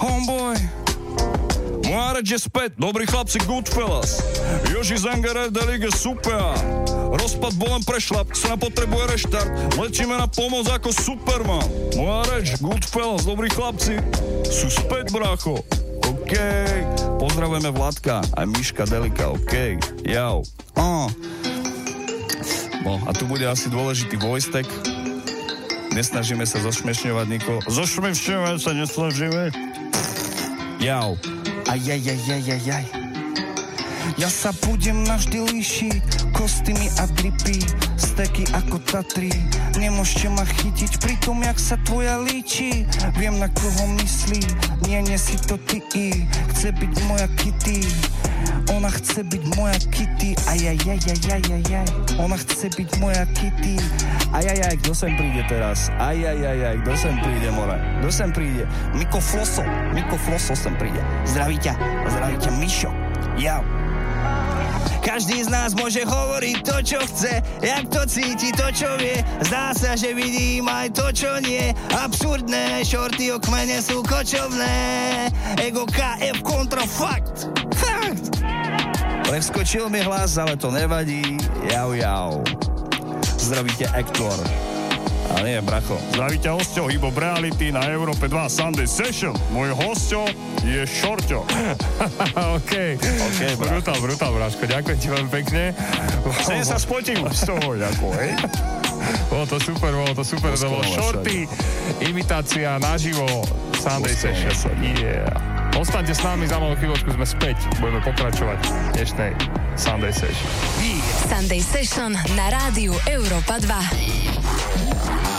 Homeboy. Moja reč je späť, dobrí chlapci Goodfellas. Joži Zangerer Delik je super. Rozpad bolem prešlap, sa potrebuje reštart. Letíme na pomoc ako Superman. Moja reč, Goodfellas, dobrí chlapci. Sú späť, brácho. OK. Pozdravujeme Vladka, aj Miška Delika, OK. Jau. Oh. No a tu bude asi dôležitý voice tag. Nesnažíme sa zošmešňovať nikoho. Zošmešňovať sa nesnažíme. Jau. Ajajajajajaj. Ja sa budem navždy líšiť, kostýmy a dripy, steky ako Tatry. Nemôžete ma chytiť pri tom, jak sa tvoja líči. Viem na koho myslí, nie, nie si to ty. Chce byť moja Kitty. Ona chce byť moja Kitty, ajajajajajajaj. Ona chce byť moja Kitty. Ajajaj, kto sem príde teraz? Ajajajaj, kto sem príde, more? Kto sem príde? Miko Floso, Miko Floso sem príde. Zdraví ťa, zdraví ťa Mišo. Ja. Každý z nás môže hovoriť to, čo chce, jak to cíti, to, čo vie. Zdá sa, že vidím aj to, čo nie. Absurdné, šorty o kmene sú kočovné. Ego KF kontra fakt. Fakt. Prevskočil mi hlas, ale to nevadí. Jau, jau. Zdravíte, Ektor. A nie, bracho. Zdravíte hosťo Hybo Reality na Európe 2 Sunday Session. Môj hosťo je Šorťo. OK. OK, brácho. brutál, brutál, Bráško. Ďakujem ti veľmi pekne. Chcem sa spotiť z toho, ako, hej. Bolo to super, bolo to super. To bolo shorty, imitácia naživo, Sunday Session. Yeah. Ostaňte s nami, za malú chvíľočku sme späť. Budeme pokračovať v dnešnej Sunday Session. Sunday Session na rádiu Európa 2.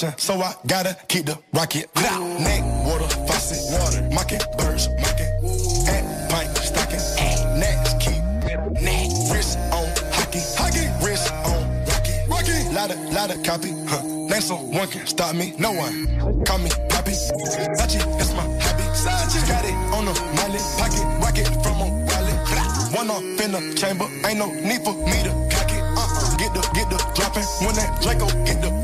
Pocket watchin', so I gotta keep the rocket. Neck, water, faucet, water, mocking, birds, mocking. At pint, stocking, next keep, neck, wrist on hockey, hockey, wrist on rocky, rocky. Lotta, lotta copy, huh? Name someone can stop me, no one. Call me Poppy, Sachi, that's my hobby. Sachi, got it on the miley, pocket, rocket from a wallet. One off in the chamber, ain't no need for me to cock it. Uh-uh, get the, get the dropping, when that Draco get the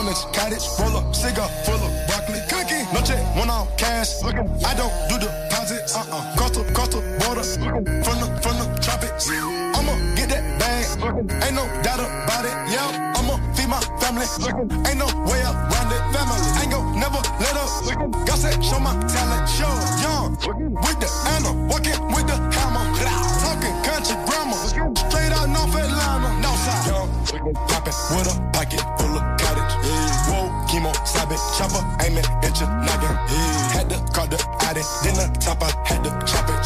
is cottage, roll up, cigar full of broccoli. Cookie, no check, one off cash. I don't do deposits. Uh-uh, cross the, cross the border, from the, from the tropics. I'ma get that bag, ain't no doubt about it. Yeah, I'ma feed my family, ain't no way around it. Family, ain't gon' never let up. God said, show my talent, show young with the anna, walking with the hammer, talking country grammar, straight out North Atlanta, Northside. Young, poppin' with a pocket full of. Chemo, sabe, chopper, aiming at your noggin. Had to call the Audi, then the top I had to chop it.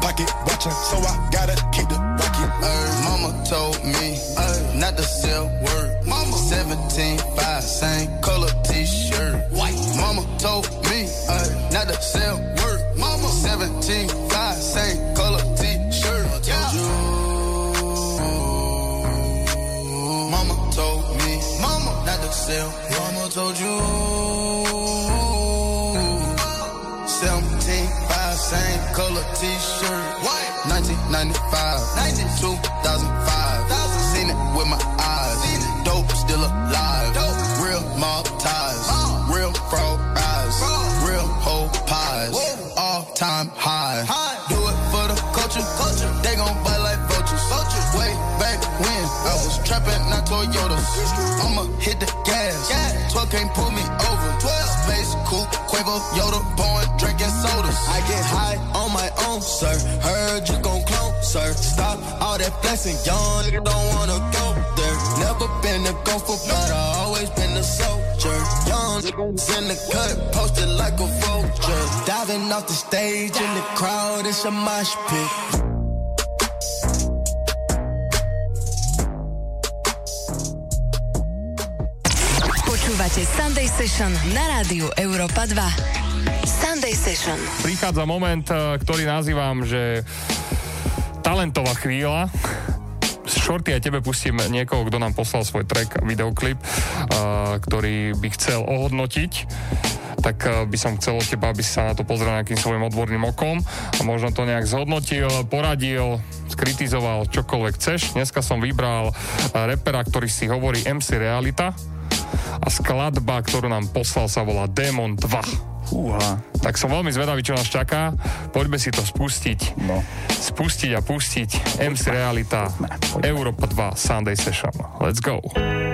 Pocket watching, so I gotta keep the rocket. Ay, mama told me ay, not to sell word. Mama 17, 5, same color t-shirt. White. Mama told me ay, not to sell word. Mama 17, 5, same color t-shirt. You. Mama told me, mama not to sell. Told you. 17, 5, same color t-shirt. White. 1995, 2005. Seen it with my eyes. Dope still alive. Real mob ties. Real frog eyes. Real whole pies. All time high. Do it for the culture. They gon' bite like vultures. Way back when I was trapping, not Toyotas. I'ma hit the 12 can't pull me over. face, cool, Quavo, Yoda, born, drinking sodas. I get high on my own, sir. Heard you gon' clone, sir. Stop all that flexing, young nigga don't wanna go there. Never been a gopher, but I always been a soldier. Young niggas in the cut, posted like a vulture. Diving off the stage in the crowd, it's a mosh pit. Počúvate Sunday Session na rádiu Európa 2. Sunday Session. Prichádza moment, eh, ktorý nazývam, že talentová chvíľa. Shorty aj tebe pustím niekoho, kto nám poslal svoj track, videoklip, eh, ktorý by chcel ohodnotiť tak eh, by som chcel od teba, aby si sa na to pozrel nejakým svojim odborným okom a možno to nejak zhodnotil, poradil, skritizoval, čokoľvek chceš. Dneska som vybral repera, ktorý si hovorí MC Realita a skladba, ktorú nám poslal sa volá Demon 2. Uha. Tak som veľmi zvedavý, čo nás čaká. Poďme si to spustiť. No. Spustiť a pustiť. MC Realita, Európa 2, Sunday Session. Let's go. Moje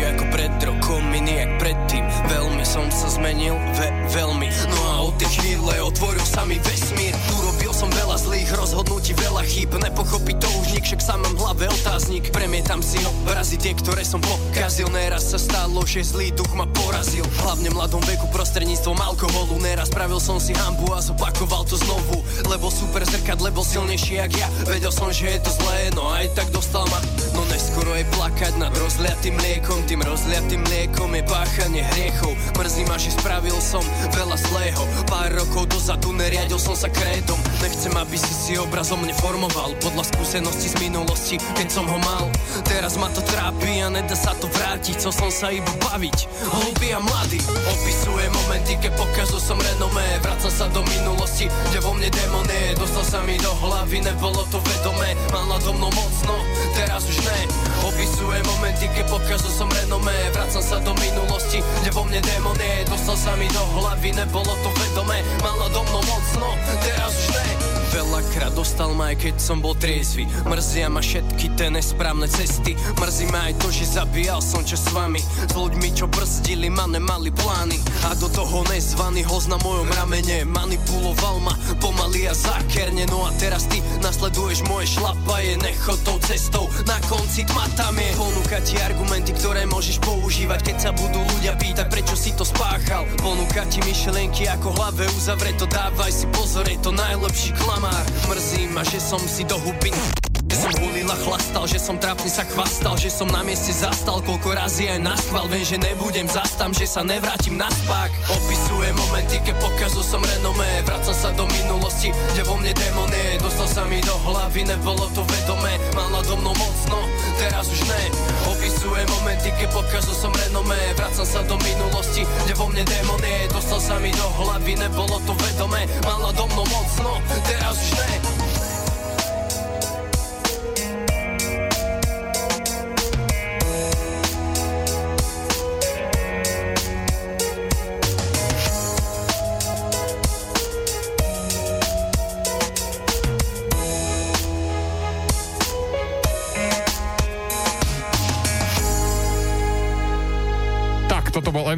Lepšie ako pred rokom, iný jak predtým. Veľmi som sa zmenil, ve, veľmi. No a od tej chvíle otvoril sa mi vesmír. Urobil som veľa zlých rozhodnutí, veľa chýb Nepochopí to už nik, však sám mám hlave otáznik. Premietam si obrazy tie, ktoré som pokazil. Neraz sa stalo, že zlý duch ma porazil. Hlavne v mladom veku prostredníctvom alkoholu. Neraz spravil som si hambu a zopakoval to znovu Lebo super zrkadle bol silnejší jak ja. Vedel som, že je to zlé, no aj tak dostal ma. No neskoro je plakať nad rozliatým mliekom. Tým rozliatým mliekom je páchanie hriechov. Mrzí ma, že spravil som veľa zlého. Pár rokov dozadu neriadil som sa krédom. Nechcem, aby si si obraz o mne formoval Podľa skúseností z minulosti, keď som ho mal. Teraz ma to trápi a nedá sa to vrátiť. Chcel som sa iba baviť, hlupý a mladý. Opisuje momenty, keď pokazil som renomé. Vracam sa do minulosti, kde vo mne démon je Dostal sa mi do hlavy, nebolo to vedomé. Mal nado mnou mocno, teraz už ne. Opisuje momenty, keď pokazil som renomé Vracam sa do minulosti, kde vo mne démon je Dostal sa mi do hlavy, nebolo to vedomé. Mal nado mnou mocno, teraz už ne Veľakrát dostal ma aj keď som bol triezvy. Mrzia ma všetky tie nesprávne cesty. Mrzí ma aj to, že zabíjal som čo s vami. S ľuďmi, čo brzdili ma, nemali plány. A do toho nezvaný hoz na mojom ramene Manipuloval ma pomaly a zákerne. No a teraz ty nasleduješ moje šlapaje Nechod tou cestou, na konci tma tam je. Ponúka ti argumenty, ktoré môžeš používať Keď sa budú ľudia pýtať, prečo si to spáchal. Ponúka ti myšlienky, ako hlave uzavre to Dávaj si pozor, je to najlepší klamár Mrzí ma, že som si do huby že som hulil a chlastal, že som trápny sa chvastal Že som na mieste zastal, koľko razy aj na schvál Viem, že nebudem zastam, že sa nevrátim na spák. Opisuje momenty, keď pokazil som renomé Vracam sa do minulosti, kde vo mne démon Dostal sa mi do hlavy, nebolo to vedomé. Mal nado mnou mocno, teraz už ne. Opisuje momenty, keď pokazil som renomé Vracam sa do minulosti, kde vo mne démon Dostal sa mi do hlavy, nebolo to vedomé. Mal nado mnou mocno, teraz už ne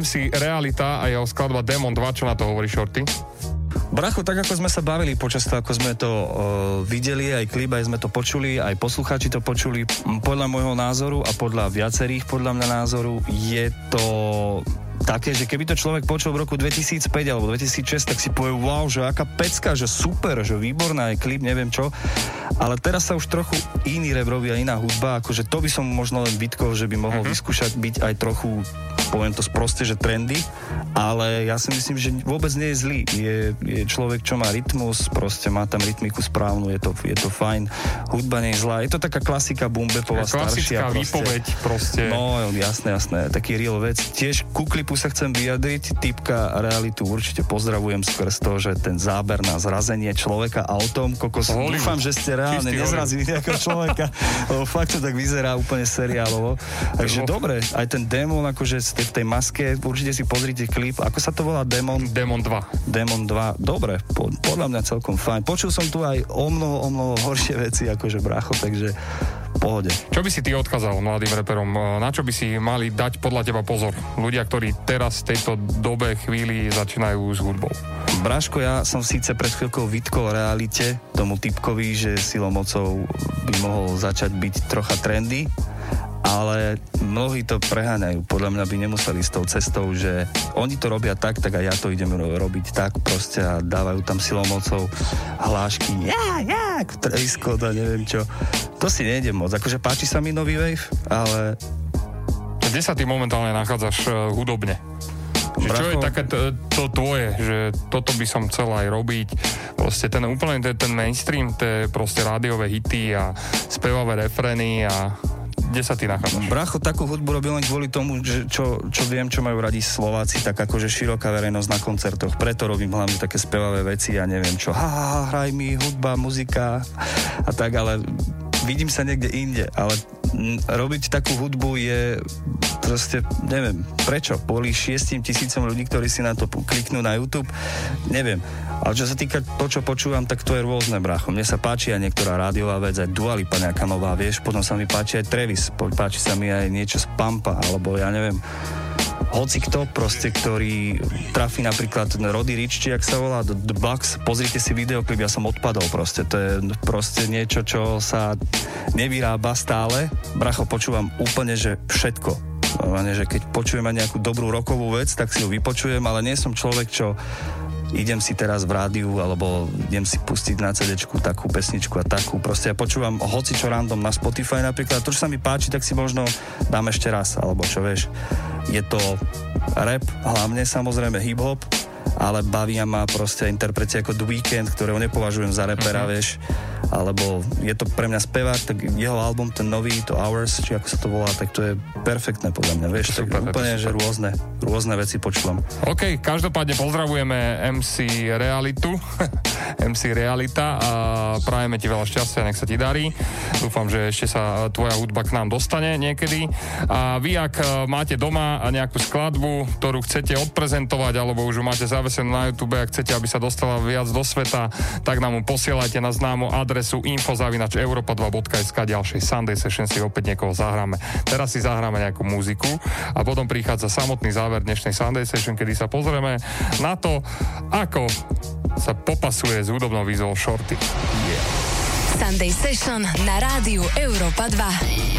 MC Realita a jeho skladba Demon 2, čo na to hovorí Shorty? Bracho, tak ako sme sa bavili počas toho, ako sme to uh, videli, aj klip, aj sme to počuli, aj poslucháči to počuli, podľa môjho názoru a podľa viacerých, podľa mňa názoru, je to také, že keby to človek počul v roku 2005 alebo 2006, tak si povie, wow, že aká pecka, že super, že výborná je klip, neviem čo. Ale teraz sa už trochu iný rap robí a iná hudba, akože to by som možno len vytkol, že by mohol Mhm. uh-huh. vyskúšať byť aj trochu poviem to sproste, že trendy, ale ja si myslím, že vôbec nie je zlý. Je, je človek, čo má rytmus, proste má tam rytmiku správnu, je to, je to fajn. Hudba nie je zlá. Je to taká klasika boombepová, Klasická staršia. výpoveď proste. No, jasné, jasné, taký real vec. Tiež ku klipu sa chcem vyjadriť, typka realitu určite pozdravujem skrz to, že ten záber na zrazenie človeka autom, kokos, Hollywood. dúfam, že ste reálne Čistý nezrazili nejakého človeka, fakt to tak vyzerá úplne seriálovo. Takže dobre, aj ten démon akože z tej v tej maske, určite si pozrite klip, ako sa to volá, Demon? Demon 2. Demon 2, dobre, po, podľa mňa celkom fajn. Počul som tu aj o mnoho, o mnoho horšie veci, akože bracho, takže pohode. Čo by si ty odkázal mladým reperom? Na čo by si mali dať podľa teba pozor? Ľudia, ktorí teraz v tejto dobe, chvíli začínajú s hudbou. Braško, ja som síce pred chvíľkou vytkol realite tomu typkovi, že silou mocou by mohol začať byť trocha trendy, ale mnohí to preháňajú. Podľa mňa by nemuseli s tou cestou, že oni to robia tak, tak aj ja to idem ro- robiť tak proste a dávajú tam silou mocou hlášky, ja, ja, Travis a neviem čo. To si nejde moc. Akože páči sa mi nový wave, ale Kde sa ty momentálne nachádzaš uh, hudobne? Že čo je také to, to tvoje, že toto by som chcel aj robiť, proste ten úplne ten, ten mainstream, tie proste rádiové hity a spevavé refrény a kde sa ty nachádzaš? Bracho, takú hudbu robím len kvôli tomu, že čo, čo viem, čo majú radi Slováci, tak akože široká verejnosť na koncertoch. Preto robím hlavne také spevavé veci, ja neviem čo, ha, ha, ha, hraj mi hudba, muzika a tak, ale vidím sa niekde inde, ale robiť takú hudbu je proste, neviem, prečo? Kvôli šiestim tisícom ľudí, ktorí si na to kliknú na YouTube, neviem. Ale čo sa týka to, čo počúvam, tak to je rôzne, brácho. Mne sa páči aj niektorá rádiová vec, aj Dua Lipa nejaká nová, vieš, potom sa mi páči aj Travis, páči sa mi aj niečo z Pampa, alebo ja neviem, hoci kto proste, ktorý trafí napríklad Roddy Rich, či jak sa volá, The, Bucks, pozrite si videoklip, ja som odpadol proste, to je proste niečo, čo sa nevyrába stále. Bracho, počúvam úplne, že všetko. Že keď počujem aj nejakú dobrú rokovú vec, tak si ju vypočujem, ale nie som človek, čo idem si teraz v rádiu alebo idem si pustiť na CD takú pesničku a takú. Proste ja počúvam hoci čo random na Spotify napríklad. To, čo sa mi páči, tak si možno dám ešte raz, alebo čo vieš. Je to rap, hlavne samozrejme hip-hop, ale bavia ma proste interpretie ako The Weeknd, ktorého nepovažujem za repera, vieš, alebo je to pre mňa spevák, tak jeho album, ten nový, to Hours, či ako sa to volá, tak to je perfektné podľa mňa, vieš, tak Super, úplne, to je že rôzne, rôzne veci počúvam. OK, každopádne pozdravujeme MC Realitu, MC Realita a prajeme ti veľa šťastia, nech sa ti darí. Dúfam, že ešte sa tvoja hudba k nám dostane niekedy. A vy, ak máte doma nejakú skladbu, ktorú chcete odprezentovať, alebo už ju máte zavesenú na YouTube a chcete, aby sa dostala viac do sveta, tak nám ju posielajte na známu adresu info.europa2.sk ďalšej Sunday Session si opäť niekoho zahráme. Teraz si zahráme nejakú muziku a potom prichádza samotný záver dnešnej Sunday Session, kedy sa pozrieme na to, ako sa popasuje s hudobnou výzvou Shorty. Sunday Session na rádiu Európa 2.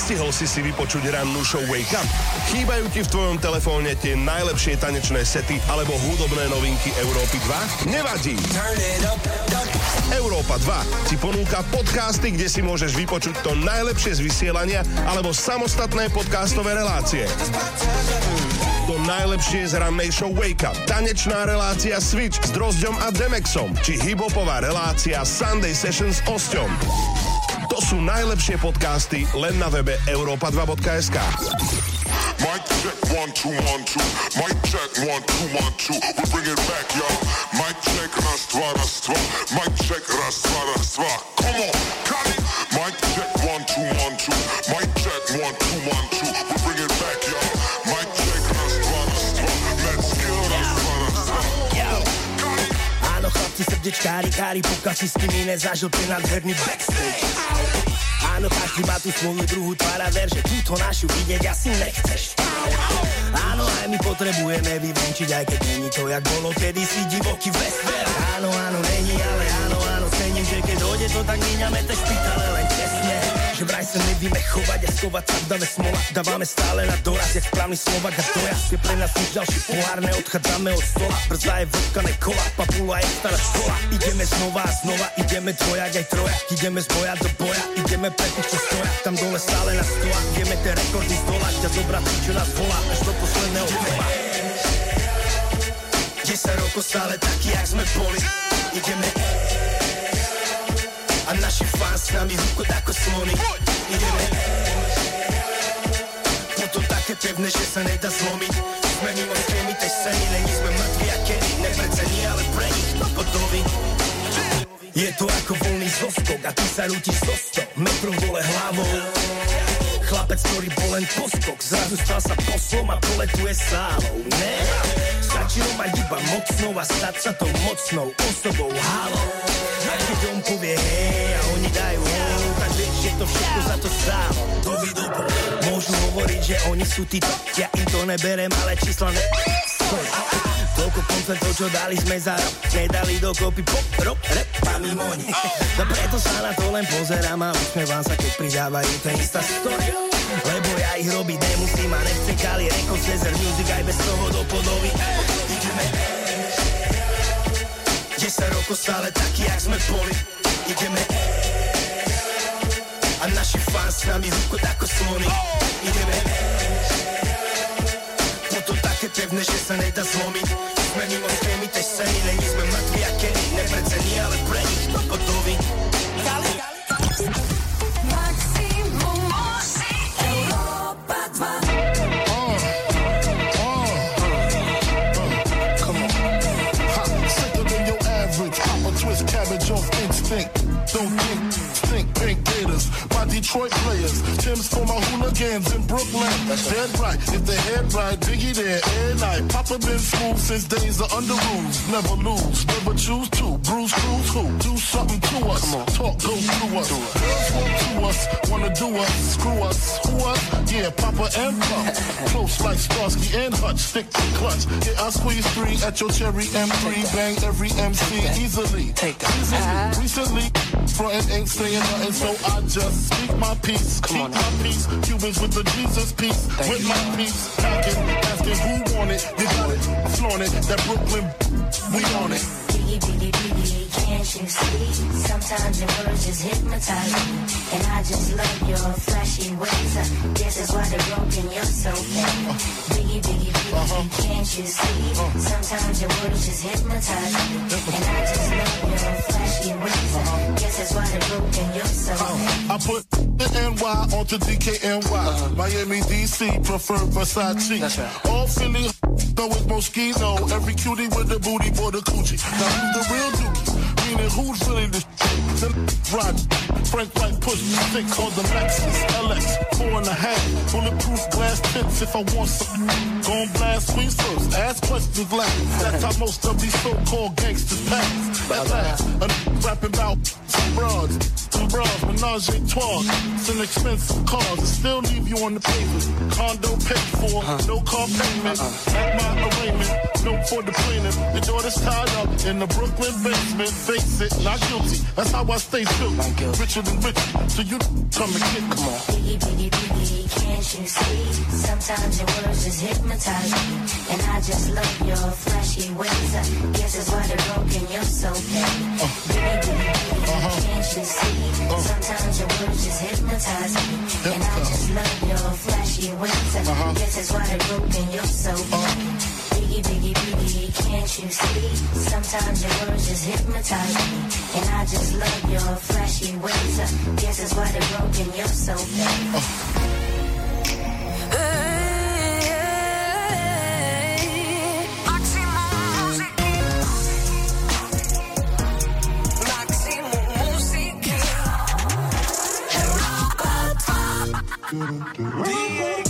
Nestihol si si vypočuť rannú show Wake Up? Chýbajú ti v tvojom telefóne tie najlepšie tanečné sety alebo hudobné novinky Európy 2? Nevadí! Európa 2 ti ponúka podcasty, kde si môžeš vypočuť to najlepšie z vysielania alebo samostatné podcastové relácie. To najlepšie z rannej show Wake Up, tanečná relácia Switch s Drozďom a Demexom, či hiphopová relácia Sunday Sessions s Osťom. To sú najlepšie podcasty len na webe europa2.sk. Mic check one two one two. Mic check one two one two. We bring it back, y'all. Mic check raz dva raz dva. Mic check raz dva raz dva. Come on, cut it. Mic check one two one two. Mic check one two one two. We bring it back, y'all. Mic check raz dva raz dva. Let's go raz dva raz dva. Áno, chlapci srdečkári, kári, pokiaľ si s nimi nezažil ten nádherný backstage. Áno, každý má tú svoju druhú tvár a ver, že túto našu vidieť asi nechceš. Áno, aj my potrebujeme vyvenčiť, aj keď není to, jak bolo kedysi divoký western. Áno, áno, není, ale áno, áno, cením, že keď dojde to, tak míňame te špitale. Že vraj sa nevieme chovať a skovať sa dáme smola, dávame stále na doraz, jak správny Slovak. A dojazd je pre nás nič ďalší pohár, neodchádzame od stola, brzda je vodkané kola, papula je stará škola, ideme znova a znova, ideme dvojak aj trojak, ideme z boja do boja, ideme pre tých, čo stoja, tam dole stále na stola, ideme tie rekordy zdolať, ťa zobrať, čo nás volá, až do posledného kola. 10 rokov stále taký, jak sme boli, ideme a naši fans s nami húkot ako slony. Ideme Toto také pevné, že sa nedá zlomiť. Sme mimo schémy tej scény, není sme mŕtvi a kedy? Neprecení, ale pre nich to podoví Je to ako voľný zoskok a ty sa rútiš so 100 metrov dole hlavou. Chlapec, ktorý bol len poskok, zrazu stal sa poslom a poletuje sálou. Ne, stačilo mať iba mocnou a stať sa tou mocnou osobou. Halo, keď on povie hej a oni dajú hej, tak vieš, že to všetko za to stálo. To dobu. Môžu hovoriť, že oni sú tí, ja im to neberem, ale čísla ne... Toľko koncertov, čo dali sme za rok Nedali dokopy pop, rock, rap a mimoni No preto sa na to len pozerám a usmievam sa, keď pridávajú ten istá story. Lebo ja ich robiť nemusím a nechcem kali Records, Desert Music aj bez toho do podoby Ideme 10 rokov stále taký, jak sme boli. Ideme. A naši fans s nami húkot ako slony. Ideme toto také pevné, že sa nedá zlomiť Sme mimo schémy tej scény, není sme mŕtvi a kedy Neprecení, ale pre nich to gotoví Maximum muziky Európa 2 Come on. Ha, sicker than your average. Pop a twist cabbage off instinct. Detroit players. Tim's for my hooligans in Brooklyn. Dead right. If they head right, Biggie there every night. Papa been smooth since days of under rules. Never lose, never choose to. Bruce Cruz who? Do something to us. Come on. Talk go through us. Girls want to us, wanna do us. Screw us. Who us? Yeah, Papa and Pop. Close like Starsky and Hutch. Stick to clutch. Yeah, I squeeze three at your cherry M3. Bang every MC easily. Take that. Recently, uh-huh. frontin' ain't saying nothing, so I just speak my peace. Keep my peace. Cubans with the Jesus peace. With my peace. Packing, asking who want it. You got it. Flaunt it. That Brooklyn, we on it. Biggie, biggie, biggie, can't you see? Sometimes your words just hypnotize me. And I just love your flashy ways. Uh, This is why they're broken, you're so fake. Biggie, biggie, biggie, uh-huh. can't you see? Uh-huh. Sometimes your words just hypnotize me. And I just love your flashy ways. Uh, uh-huh. Guess that's why they're broken, you're so fake. I put the NY onto DKNY. Miami, DC, prefer Versace. All Philly, know it's Moschino. Every cutie with the booty for the coochie. Now who's the real dookie? Meaning who's really the rod? Frank White push me thick called the Lexus LX. Four and a half. Bulletproof glass tips if I want some. Gon' blast squeeze first. Ask questions last. That's how most of these so-called gangsters pass. That's last. A rapping about some broads. Some bras, menage a trois. Some expensive cars that still leave you on the pavement. Condo paid for, no car payment. At my arraignment, no for the plaintiff. The daughter's tied up in the Brooklyn basement. Face it, not guilty. That's how I stay true. Richer than rich. So you come and get come on. Biggie, biggie, biggie, can't you see? Sometimes your words just hypnotize me. And I just love your flashy ways. Uh, Guess that's why they're broken, you're so fake. Biggie, biggie, biggie, can't you see? Sometimes your words just hypnotize me. And I just love your flashy ways. Uh, Guess that's why they're broken, you're so fake. Biggie, biggie, biggie, can't you see? Sometimes your words just hypnotize me. And I just love your flashy ways. Uh, Guess that's why they're broken, you're so fake. Slide on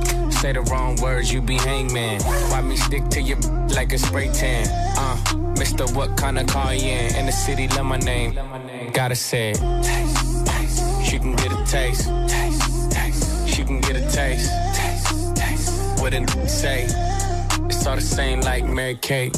Say the wrong words, you be hangman. Why me stick to your like a spray tan? Uh, Mister, what kind of car you in? In the city, love my name. Gotta say it. She can get a taste. She can get a taste. What it say? It's all the same like Mary Kate.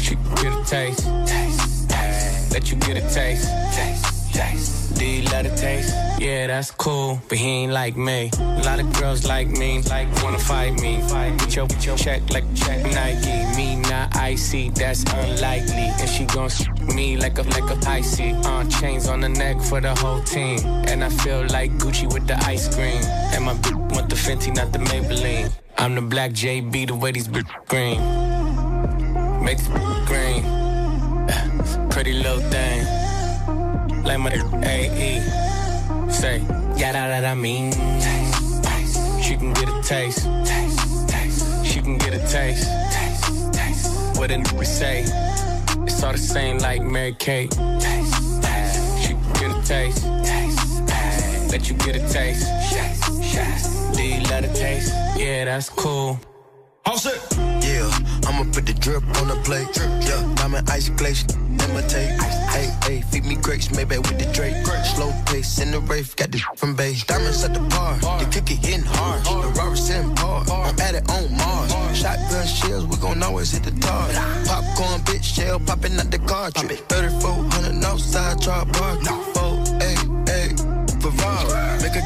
She can get a taste. Taste, taste. Let you get a taste. Taste, taste. The taste? Yeah, that's cool, but he ain't like me. A lot of girls like me, like wanna fight me. With your, with your check like check Nike. Me not icy, that's unlikely. And she gon' me like a like a icy. Uh, chains on the neck for the whole team. And I feel like Gucci with the ice cream. And my bitch want the Fenty, not the Maybelline. I'm the black JB, the way these bitch green. Make green. Pretty little thing. Like my AE. Say, yeah, that, that I mean. She can get a taste. She can get a taste. What a nigga say. It's all the same like Mary Kate. She can get a taste. Let you get a taste. Taste, taste. Do you love the taste? Yeah, that's cool. House it. Yeah, I'ma put the drip on the plate. Yeah, diamond ice glaze, imitate. Hey, hey, feed me grapes, maybe with the Drake. Slow pace in the rave, got the from base. Diamonds at the bar, the cookie hitting hard. The Robert sitting hard, I'm at it on Mars. Shotgun shells, we gon' always hit the tar. Popcorn, bitch, shell popping out the cartridge. 3400 outside, char bar.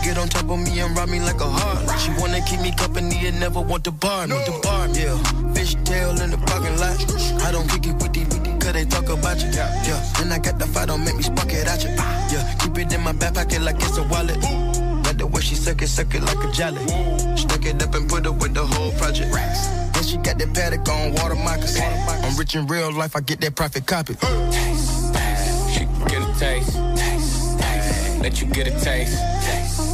Get on top of me and rob me like a heart. She wanna keep me company and never want to bar me. The bar, yeah. Fish tail in the parking lot. I don't kick it with these cause they talk about you. Yeah. And I got the fight, don't make me spark it at you. Yeah. Keep it in my back pocket like it's a wallet. Like the way she suck it, suck it like a jelly. Stuck it up and put it with the whole project. Then she got that paddock on water moccasins. I'm rich in real life, I get that profit copy. She can get a taste. taste, taste. Let you get a taste. taste, taste.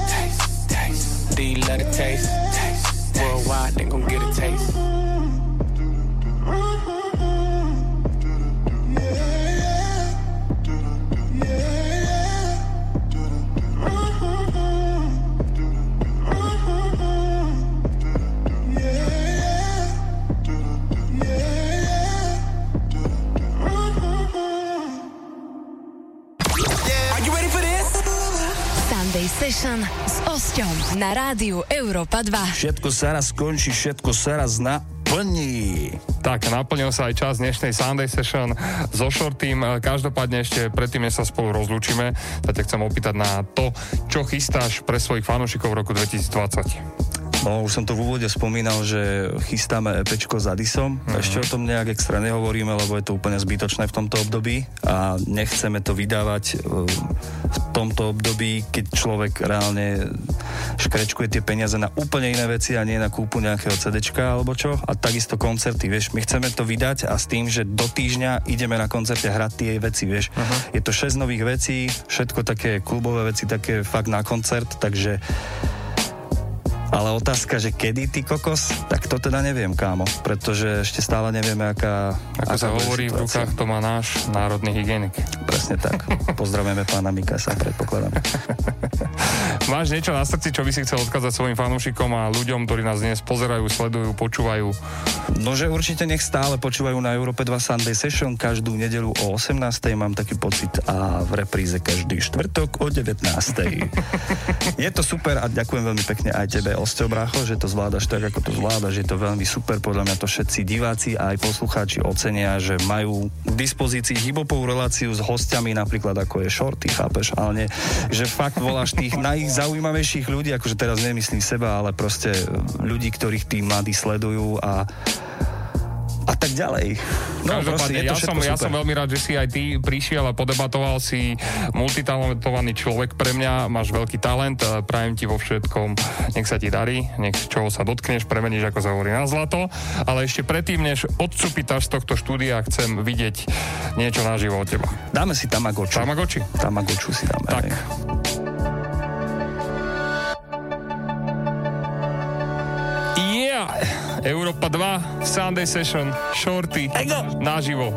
D, love the taste. Worldwide, they gon' get a taste. Session s Osťom na rádiu Európa 2. Všetko sa raz skončí, všetko sa raz naplní. Tak, naplnil sa aj čas dnešnej Sunday Session so Shortým. Každopádne ešte predtým, než sa spolu rozlúčime, tak ťa chcem opýtať na to, čo chystáš pre svojich fanúšikov v roku 2020. No, už som to v úvode spomínal, že chystáme EPčko s Adisom. Mhm. Ešte o tom nejak extra nehovoríme, lebo je to úplne zbytočné v tomto období a nechceme to vydávať e, v tomto období, keď človek reálne škrečkuje tie peniaze na úplne iné veci a nie na kúpu nejakého CDčka alebo čo. A takisto koncerty, vieš, my chceme to vydať a s tým, že do týždňa ideme na koncerte hrať tie veci, vieš. Mhm. Je to 6 nových vecí, všetko také klubové veci, také fakt na koncert, takže ale otázka, že kedy ty kokos, tak to teda neviem, kámo, pretože ešte stále nevieme, aká... Ako aká sa hovorí, v rukách to má náš národný hygienik. Presne tak. Pozdravujeme pána Mikasa, predpokladám. Máš niečo na srdci, čo by si chcel odkázať svojim fanúšikom a ľuďom, ktorí nás dnes pozerajú, sledujú, počúvajú? No, že určite nech stále počúvajú na Európe 2 Sunday Session každú nedelu o 18. mám taký pocit a v repríze každý štvrtok o 19. Je to super a ďakujem veľmi pekne aj tebe, Osťo Brácho, že to zvládaš tak, ako to zvládaš. Je to veľmi super, podľa mňa to všetci diváci a aj poslucháči ocenia, že majú k dispozícii hibopovú reláciu s hostiami, napríklad ako je Shorty, chápeš, ale nie, že fakt voláš tých najzaujímavejších ľudí, akože teraz nemyslím seba, ale proste ľudí, ktorých tí mladí sledujú a a tak ďalej. No, proste, Každopádne, ja, som, ja som veľmi rád, že si aj ty prišiel a podebatoval si multitalentovaný človek pre mňa, máš veľký talent, eh, prajem ti vo všetkom, nech sa ti darí, nech čoho sa dotkneš, premeníš, ako sa hovorí, na zlato, ale eešte predtým, než odcupitáš z tohto štúdia, chcem vidieť niečo naživo od teba. Dáme si Tamagoču. Tamagoči? Tamagoču si dáme. Tak. Yeah! Európa 2, Sunday Session, Shorty, naživo.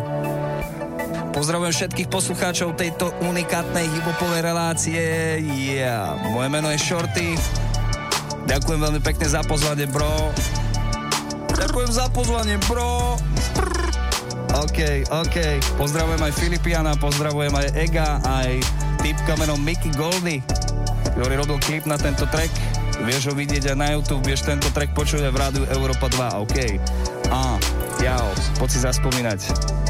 Pozdravujem všetkých poslucháčov tejto unikátnej hibopovej relácie. Yeah. Moje meno je Shorty. Ďakujem veľmi pekne za pozvanie, bro. Ďakujem za pozvanie, bro. OK, OK. Pozdravujem aj Filipiana, pozdravujem aj Ega, aj typka menom Mickey Goldy, ktorý robil klip na tento track. Vieš ho vidieť aj na YouTube, vieš tento track počuť aj v rádiu Európa 2, OK. A, jau, poď si zaspomínať.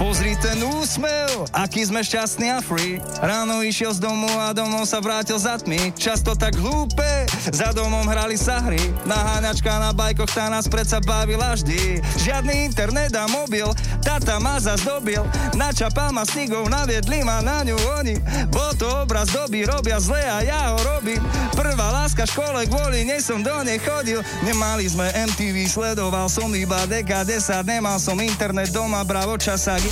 Pozri ten úsmev, aký sme šťastní a free. Ráno išiel z domu a domov sa vrátil za tmy. Často tak hlúpe, za domom hrali sa hry. Naháňačka na bajkoch tá nás predsa bavila vždy. Žiadny internet a mobil, tata ma zazdobil. Načapal ma snigou, naviedli ma na ňu oni. Bol to obraz doby, robia zle a ja ho robím. Prvá láska škole, kvôli nej som do nej chodil. Nemali sme MTV, sledoval som iba DK10, nemal som internet doma, bravo časáky.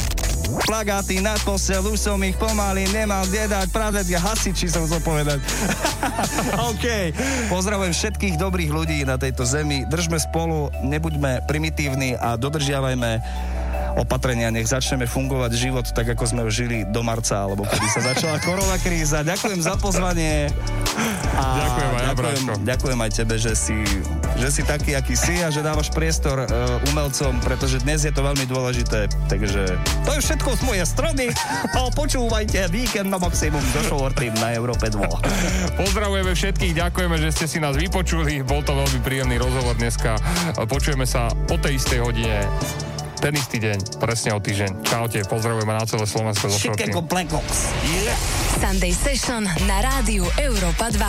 Plagáty nad postel, už som ich pomaly nemal kde dať, pravde ja hasiči som chcel povedať. OK. Pozdravujem všetkých dobrých ľudí na tejto zemi. Držme spolu, nebuďme primitívni a dodržiavajme opatrenia, nech začneme fungovať život tak, ako sme ho žili do marca, alebo kedy sa začala korona kríza. Ďakujem za pozvanie. A Ďakujem aj ďakujem, ďakujem aj tebe, že si, že si taký, aký si a že dávaš priestor uh, umelcom, pretože dnes je to veľmi dôležité. Takže to je všetko z mojej strany a počúvajte víkend na maximum do Shorty na Európe 2. Pozdravujeme všetkých, ďakujeme, že ste si nás vypočuli. Bol to veľmi príjemný rozhovor dneska. Počujeme sa o tej istej hodine ten istý deň, presne o týždeň. Čaute, pozdravujeme na celé Slovensko. Chicago Blackhawks. Sunday Session na rádiu Európa 2.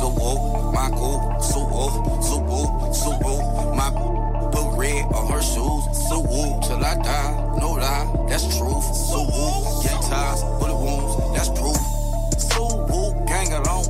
Suwu, my cool, Suwu, Suwu, Suwu, my put red on her shoes, Suwu, till I die, no lie, that's truth, Suwu, get ties, bullet wounds, that's proof, Suwu, gang along,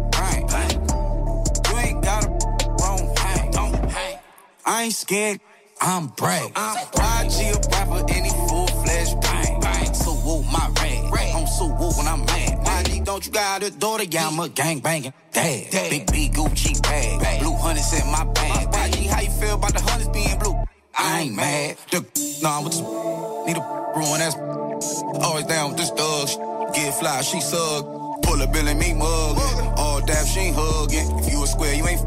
I ain't scared, I'm brave, I'm YG a rapper, any full-fledged bang, bang, Suwu, my red, I'm Suwu when I'm mad, YG, don't you got a daughter, yeah, I'm a gang banging, dad, big B Gucci bag, blue hundreds in my bag, YG, how you feel about the hundreds being blue? I ain't mad, the nah, with this need a ruin that's always down with this thug, get fly, she sug, pull a bill and me mug, all dap, she ain't hugging, if you a square, you ain't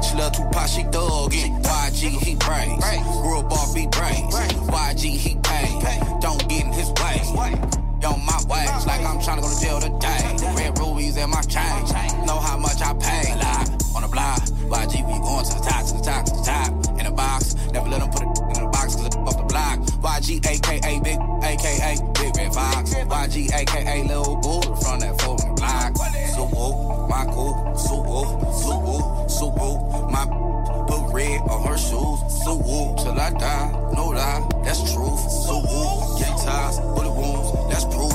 she love Tupac, she it. YG, he brains. Grew up off beat brains. YG, he paid. Don't get in his way. On my ways, like I'm tryna go to jail today. Red rubies in my chain. Know how much I pay. Like, on the block. YG, we going to the top, to the top, to the top. In the box. Never let them put it in the box, cause it's off the block. YG, aka Big, aka Big Red Fox. YG, aka Lil Bull from that four block. So whoop, my cool, so whoop, so whoop, so whoop. My put red on her shoes, so whoop, till I die, no lie, that's truth. So whoop, get ties, bullet wounds, that's proof.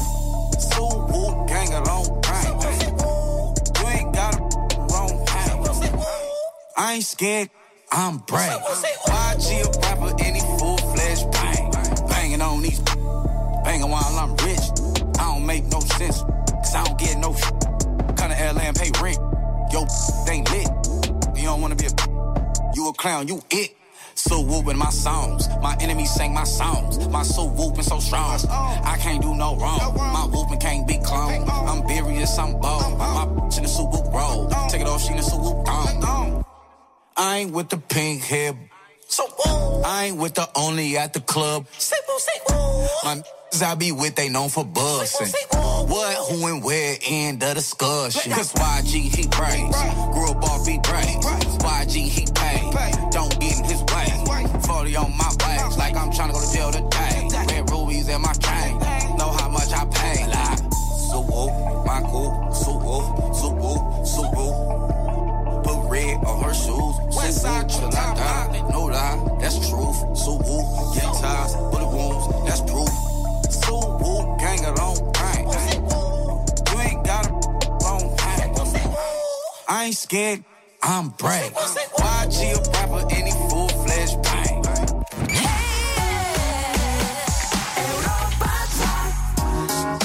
So whoop, gang along, bang. You ain't got a wrong hang. I ain't scared, I'm brave. YG a rapper, any full-fledged bang. Banging on these, banging while I'm rich. I don't make no sense, cause I don't get no shit. Kinda airline pay rent, yo, ain't lit. You don't wanna be a, you a clown, you it. So whooping my songs, my enemies sing my songs. My soul whooping so strong, I can't do no wrong. My whooping can't be cloned. I'm serious, I'm bold. My bitch in the suit whoop roll. Take it off, she in the suit whoop gone. I ain't with the pink hair. So I ain't with the only at the club. Say woo, say woo. My niggas I be with, they known for What, who, and where, end of discussion. Cause YG, he praise. Grew up off beat praise. YG, he pay. Don't get in his way. 40 on my ways, like I'm tryna go to jail today. Red rubies in my chain. Know how much I pay. Like, so whoop, my cool, so whoop, so whoop. Put red on her shoes. Whoop, till I die. No lie, that's truth. So whoop, get ties, bullet wounds, that's proof. So whoop, gang along, I ain't scared, I'm brave. YG a rapper, any full-fledged bang.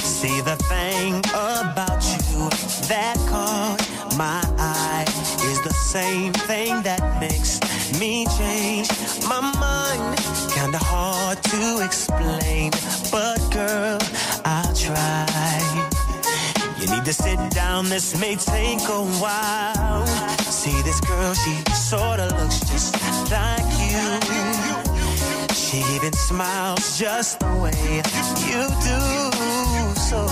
See the thing about you that caught my eye is the same thing that makes me change my mind kinda hard to explain, but girl, I'll try. Need to sit down, this may take a while. See this girl, she sorta looks just like you. She even smiles just the way you do. So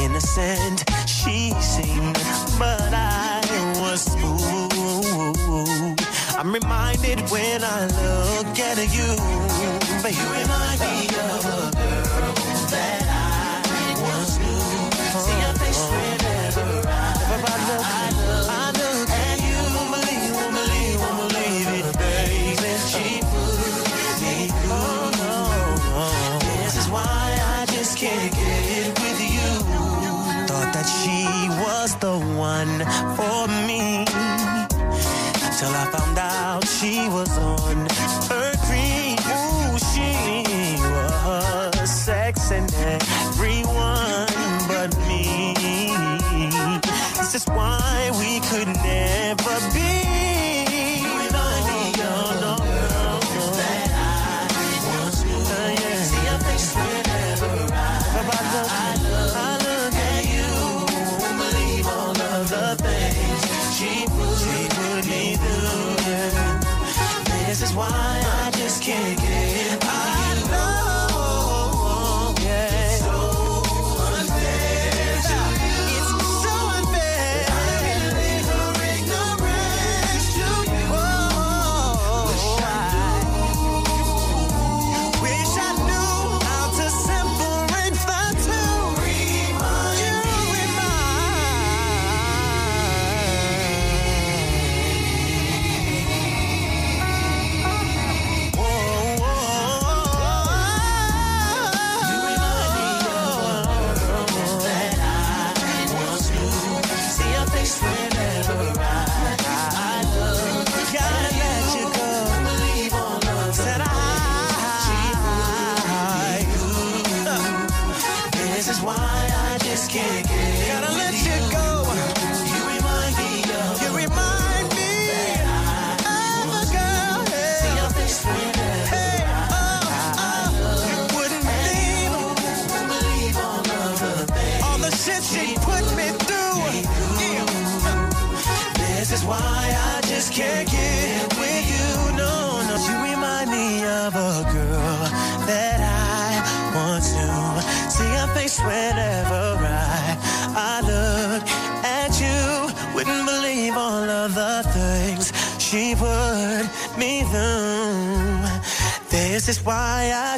innocent she seemed, but I was fooled. I'm reminded when I look at you, baby. You remind me of a for me. Till I found out she was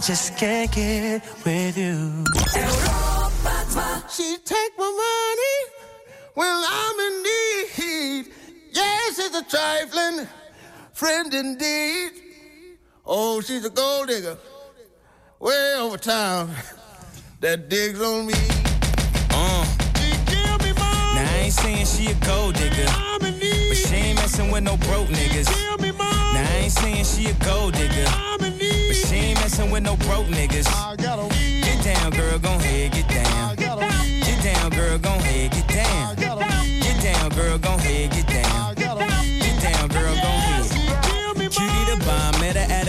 I just can't get with you. She take my money when I'm in need. Yes, she's a trifling friend indeed. Oh, she's a gold digger way over town that digs on me. Uh. Now I ain't saying she a gold digger, but she ain't messing with no broke niggas. Now I ain't saying she a gold digger, but she ain't messing with no broke niggas. Get down, girl, gon' ahead, get down. Get down, girl, gon' ahead, get down. Get down, girl, gon' ahead, get down.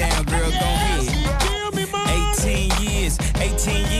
Down, girl, gon' ahead. 18 years, 18 years,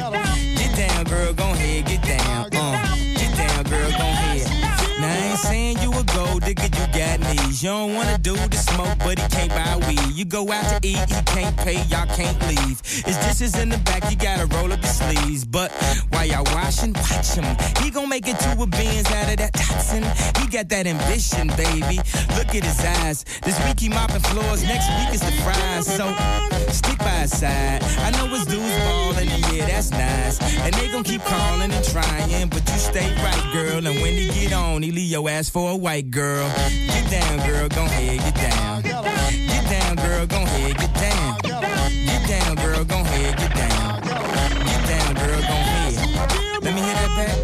You don't wanna do the smoke, but he can't buy weed. You go out to eat, he can't pay, y'all can't leave. His dishes in the back, you gotta roll up your sleeves. But while y'all washing, watch him. He gon' make it to a Benz out of that Datsun. He got that ambition, baby. Look at his eyes. This week he mopping floors, next week is the fries. So stick by his side. I know his dudes ballin', and yeah, that's nice. And they gon' keep calling and trying, but you stay right, girl. And when he get on, he leave your ass for a white girl. Get down, girl, go ahead, get down. Get down, girl, gon' head, get down. Get down, girl, gon' head, get down. Get down, girl, gon' head. Let me hear that back.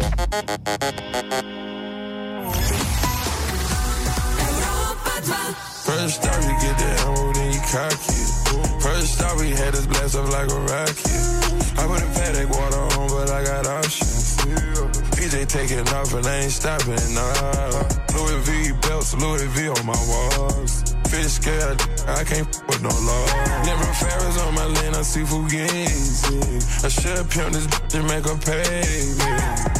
First off, you get the ammo, then you cock it. First off, we had this blast up like a rocket. I put a paddock water on, but I got options. PJ taking off and I ain't stopping, nah. Louis V belts, Louis V on my walls. Fish scale, I can't f- with no law. Never Ferris on my lane, I see Fugazi. I should pimp this bitch and make her pay me.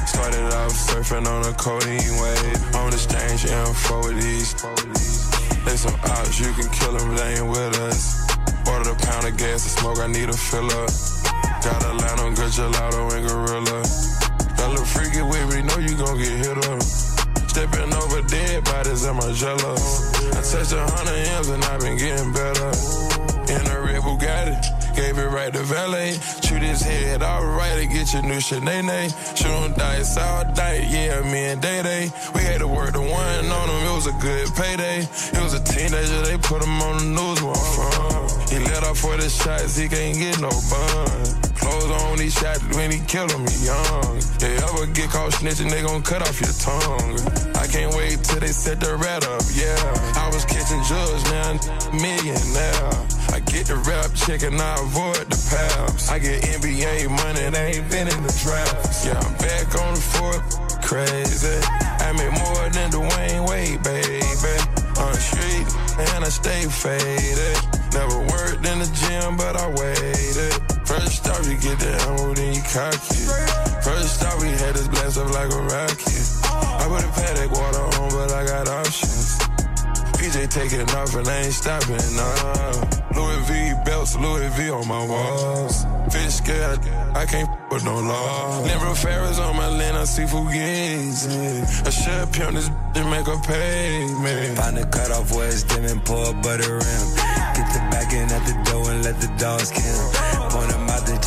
Started off surfing on a codeine wave. On the exchange info with these. They some ops, you can kill them, they ain't with us. Ordered a pound of gas to smoke, I need a filler. Got a line on good gelato and gorilla. That little freaky with me, know you gon' get hit up. Stepping over dead bodies in my jello. I touched a hundred M's and I've been getting better. In a red Bugatti, gave it right to valet. Shoot his head alright to get your new Sinead. Shooting dice all night, yeah, me and Day Day. We had to work the one on him, it was a good payday. He was a teenager, they put him on the news where I'm from. He let off for the shots, he can't get no bun. Clothes on, he shot when he killed him, he young. They ever get caught snitching, they gon' cut off your tongue. Can't wait till they set the rat up, yeah. I was catching drugs, now millionaire. I get the rap check and I avoid the paps. I get NBA money, they ain't been in the drafts. Yeah, I'm back on the fourth, crazy. I make more than Dwayne Wade, baby. On the street, and I stay faded. Never worked in the gym, but I waited. First off, you get the ammo, then you cock it. First off, we had this blast up like a rocket. I put a paddock water on, but I got options. PJ taking off and I ain't stopping, nah. Louis V belts, Louis V on my walls. Fish scale, I can't with no law. Never Ferris on my land, I see Fugazi. I should pimp this and make a pay me. Find the cutoff where it's dim and pour a butter rim. Get the back in at the door and let the dogs kill.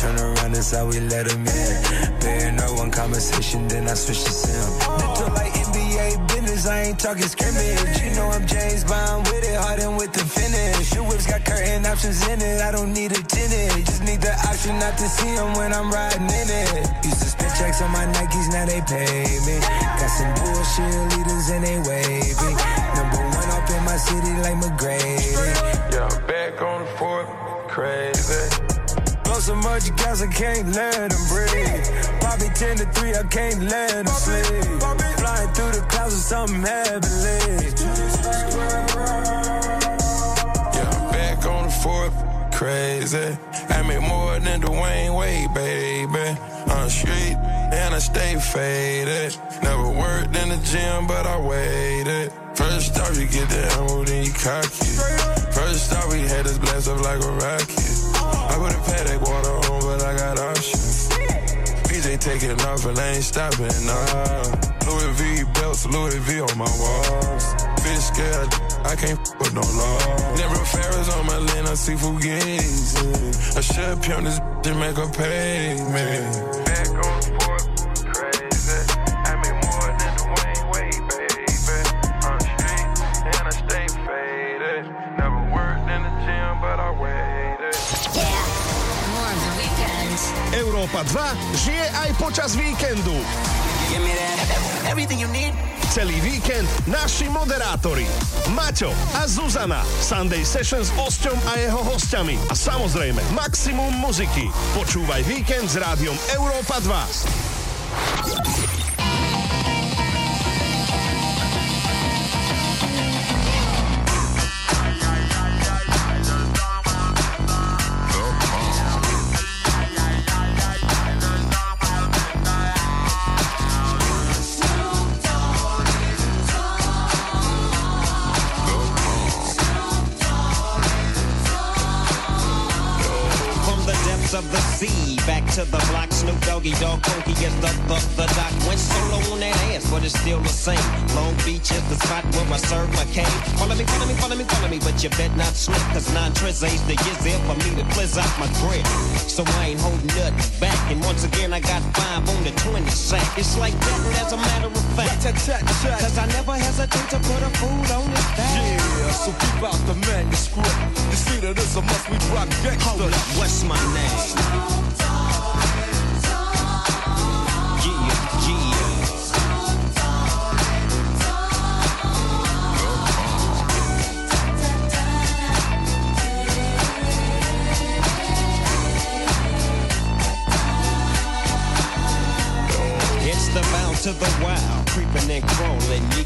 Turn around, that's how we let them in. Paying no one conversation, then I switch to sim. Mental like NBA business, I ain't talking scrimmage. You know I'm James Bond with it, hardened with the finish. Your whip's got curtain options in it, I don't need a tenant. Just need the option not to see them when I'm riding in it. Used to spend checks on my Nikes, now they pay me. Got some bullshit leaders and they wavy. Number one up in my city like McGrady. Yeah, I'm back on the fourth, crazy. Blow so much gas, I can't let them breathe. Poppy 10 to 3, I can't let them sleep. Flying through the clouds with something heavenly. Yeah, I'm back on the fourth, crazy. I make more than Dwayne Wade, baby. On the street, and I stay faded. Never worked in the gym, but I waited. First off, you get the ammo, then you cock it. First off, we had this blast up like a rocket. I put a paddock water on, but I got options. PJ taking off and I ain't stopping, nah. Louis V belts, Louis V on my walls. Fish scale, I can't f- with no law. Never Ferris on my lane, I see Fugazi. I should pimp this bitch and make her pay Európa 2 žije aj počas víkendu. Celý víkend naši moderátori Maťo a Zuzana Sunday Sessions s Osťom a jeho hostiami a samozrejme maximum muziky. Počúvaj víkend s rádiom Európa 2. You bet not slip, cause nine tres ain't the years there for me to blizz out my grip. So I ain't holding nothing back, and once again I got five on the 20 sack. It's like that, as a matter of fact, cause I never hesitate to put a food on his back. Yeah, so keep out the manuscript. You see that it's a must we drop gangsta. Hold up, what's my name?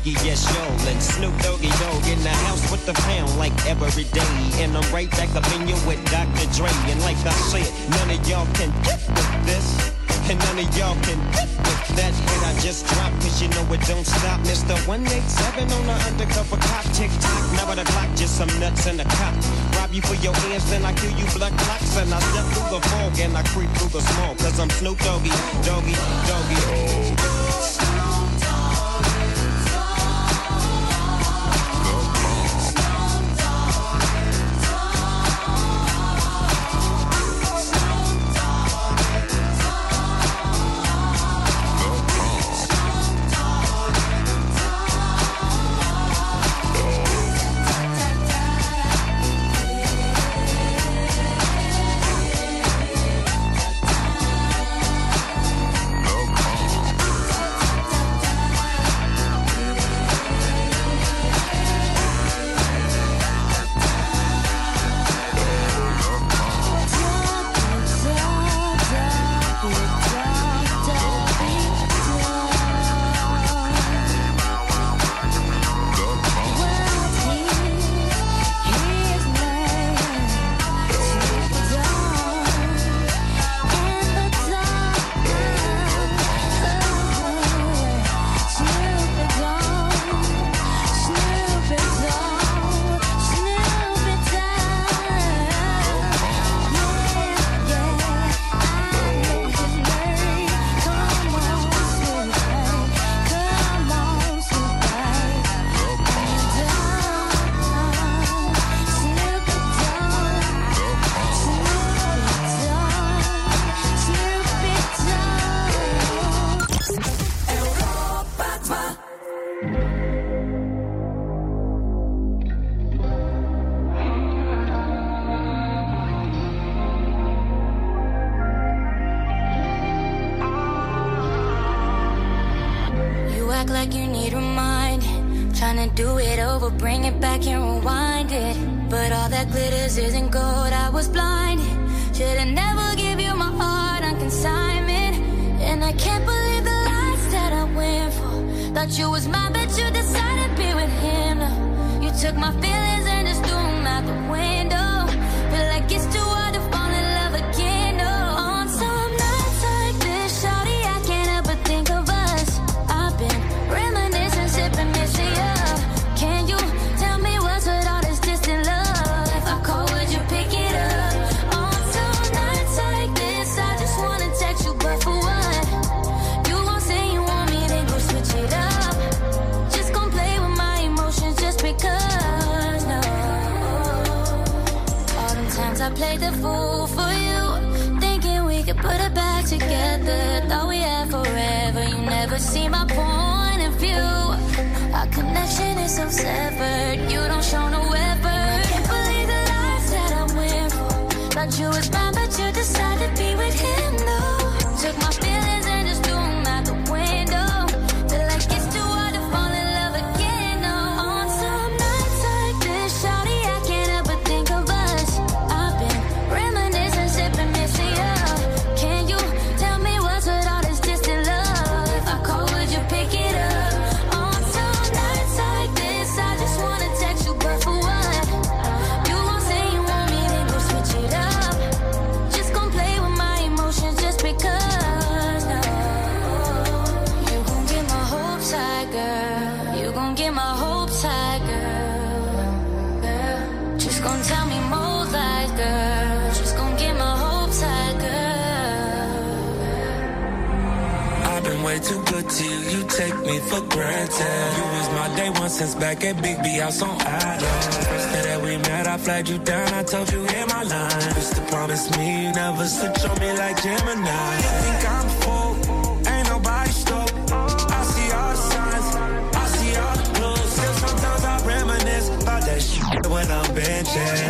Yiggy yes and Snoop Doggy Dog in the house with the pound like every day, and I'm right back up in you with Dr. Dre, and like I said, none of y'all can get with this. And none of y'all can get with that. Hit I just dropped Cause you know it don't stop. Mr. 187 on the undercover cop. Tick tock, now at the clock Just some nuts in the cop. Rob you for your hands, then I kill you blood clocks. And I step through the fog and I creep through the smoke Cause I'm Snoop Doggy, Doggy, Doggy I'm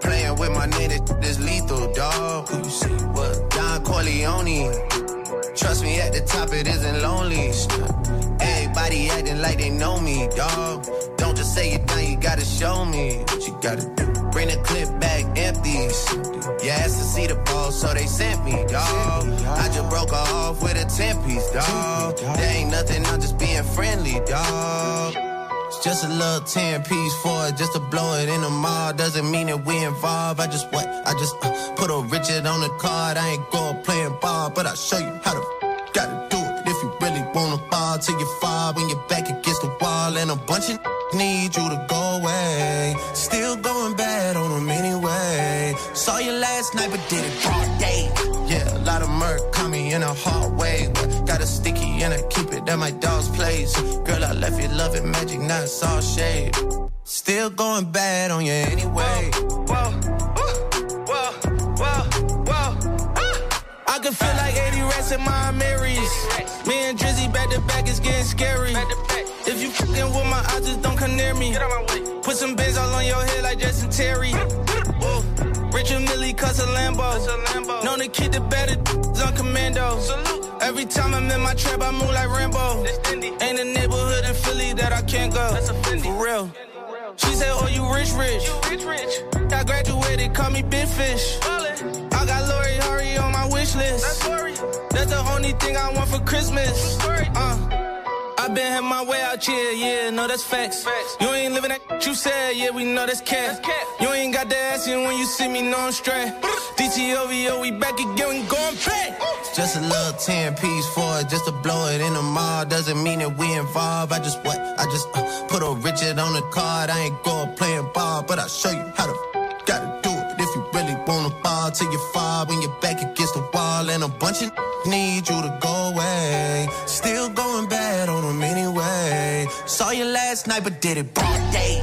Playing with my nigga, this lethal, dog. Who you see? What? Don Corleone. Trust me, at the top it isn't lonely. Everybody acting like they know me, dog. Don't just say it down, you gotta show me what you gotta do. Bring the clip back empty. You asked to see the ball, so they sent me, dog. I just broke her off with a 10 piece, dog. There ain't nothing, I'm just being friendly, dog. Just a little 10 piece for it, just to blow it in the mall. Doesn't mean that we involved. I just what? I just uh, put a Richard on the card. I ain't going playing ball, but I'll show you how to gotta do it. If you really wanna fall till you fall when you're back against the wall, and a bunch of need you to go away. Still going bad on them anyway. Saw you last night, but did it broad day. Yeah, a lot of murk caught me in a hard way, but got a sticky and I keep it at my dog's place. Girl, I left you loving magic, not all shade. Still going bad on you anyway. I can feel like 80 rats in my Marys. Me and Drizzy back to back is getting scary. If you fucking with my eyes, just don't come near me. Put some bins all on your head like Justin Terry. Whoa. Richard Millie cuss a Lambo. Known to keep the better on commando. Salute. Every time I'm in my trap, I move like Rambo. Ain't a neighborhood in Philly that I can't go. For real. She said, Oh, you rich, rich. You rich, rich. I graduated, call me Big Fish. I got Lori Hurry on my wish list. That's, That's the only thing I want for Christmas. Uh. I been had my way out here, yeah, no, that's facts. facts. You ain't living that you said, yeah, we know that's cat. You ain't got the ass in when you see me, no, I'm straight. DTOVO, we back again, we going back. Just a little 10 piece for it, just to blow it in the mall. Doesn't mean that we involved. I just what? I just uh, put a Richard on the card. I ain't going playing ball, but I'll show you how to gotta do it. If you really wanna ball till you fall when you're back against wall, and a bunch of need you to go away. Still going bad on them anyway. Saw you last night, but did it broad day.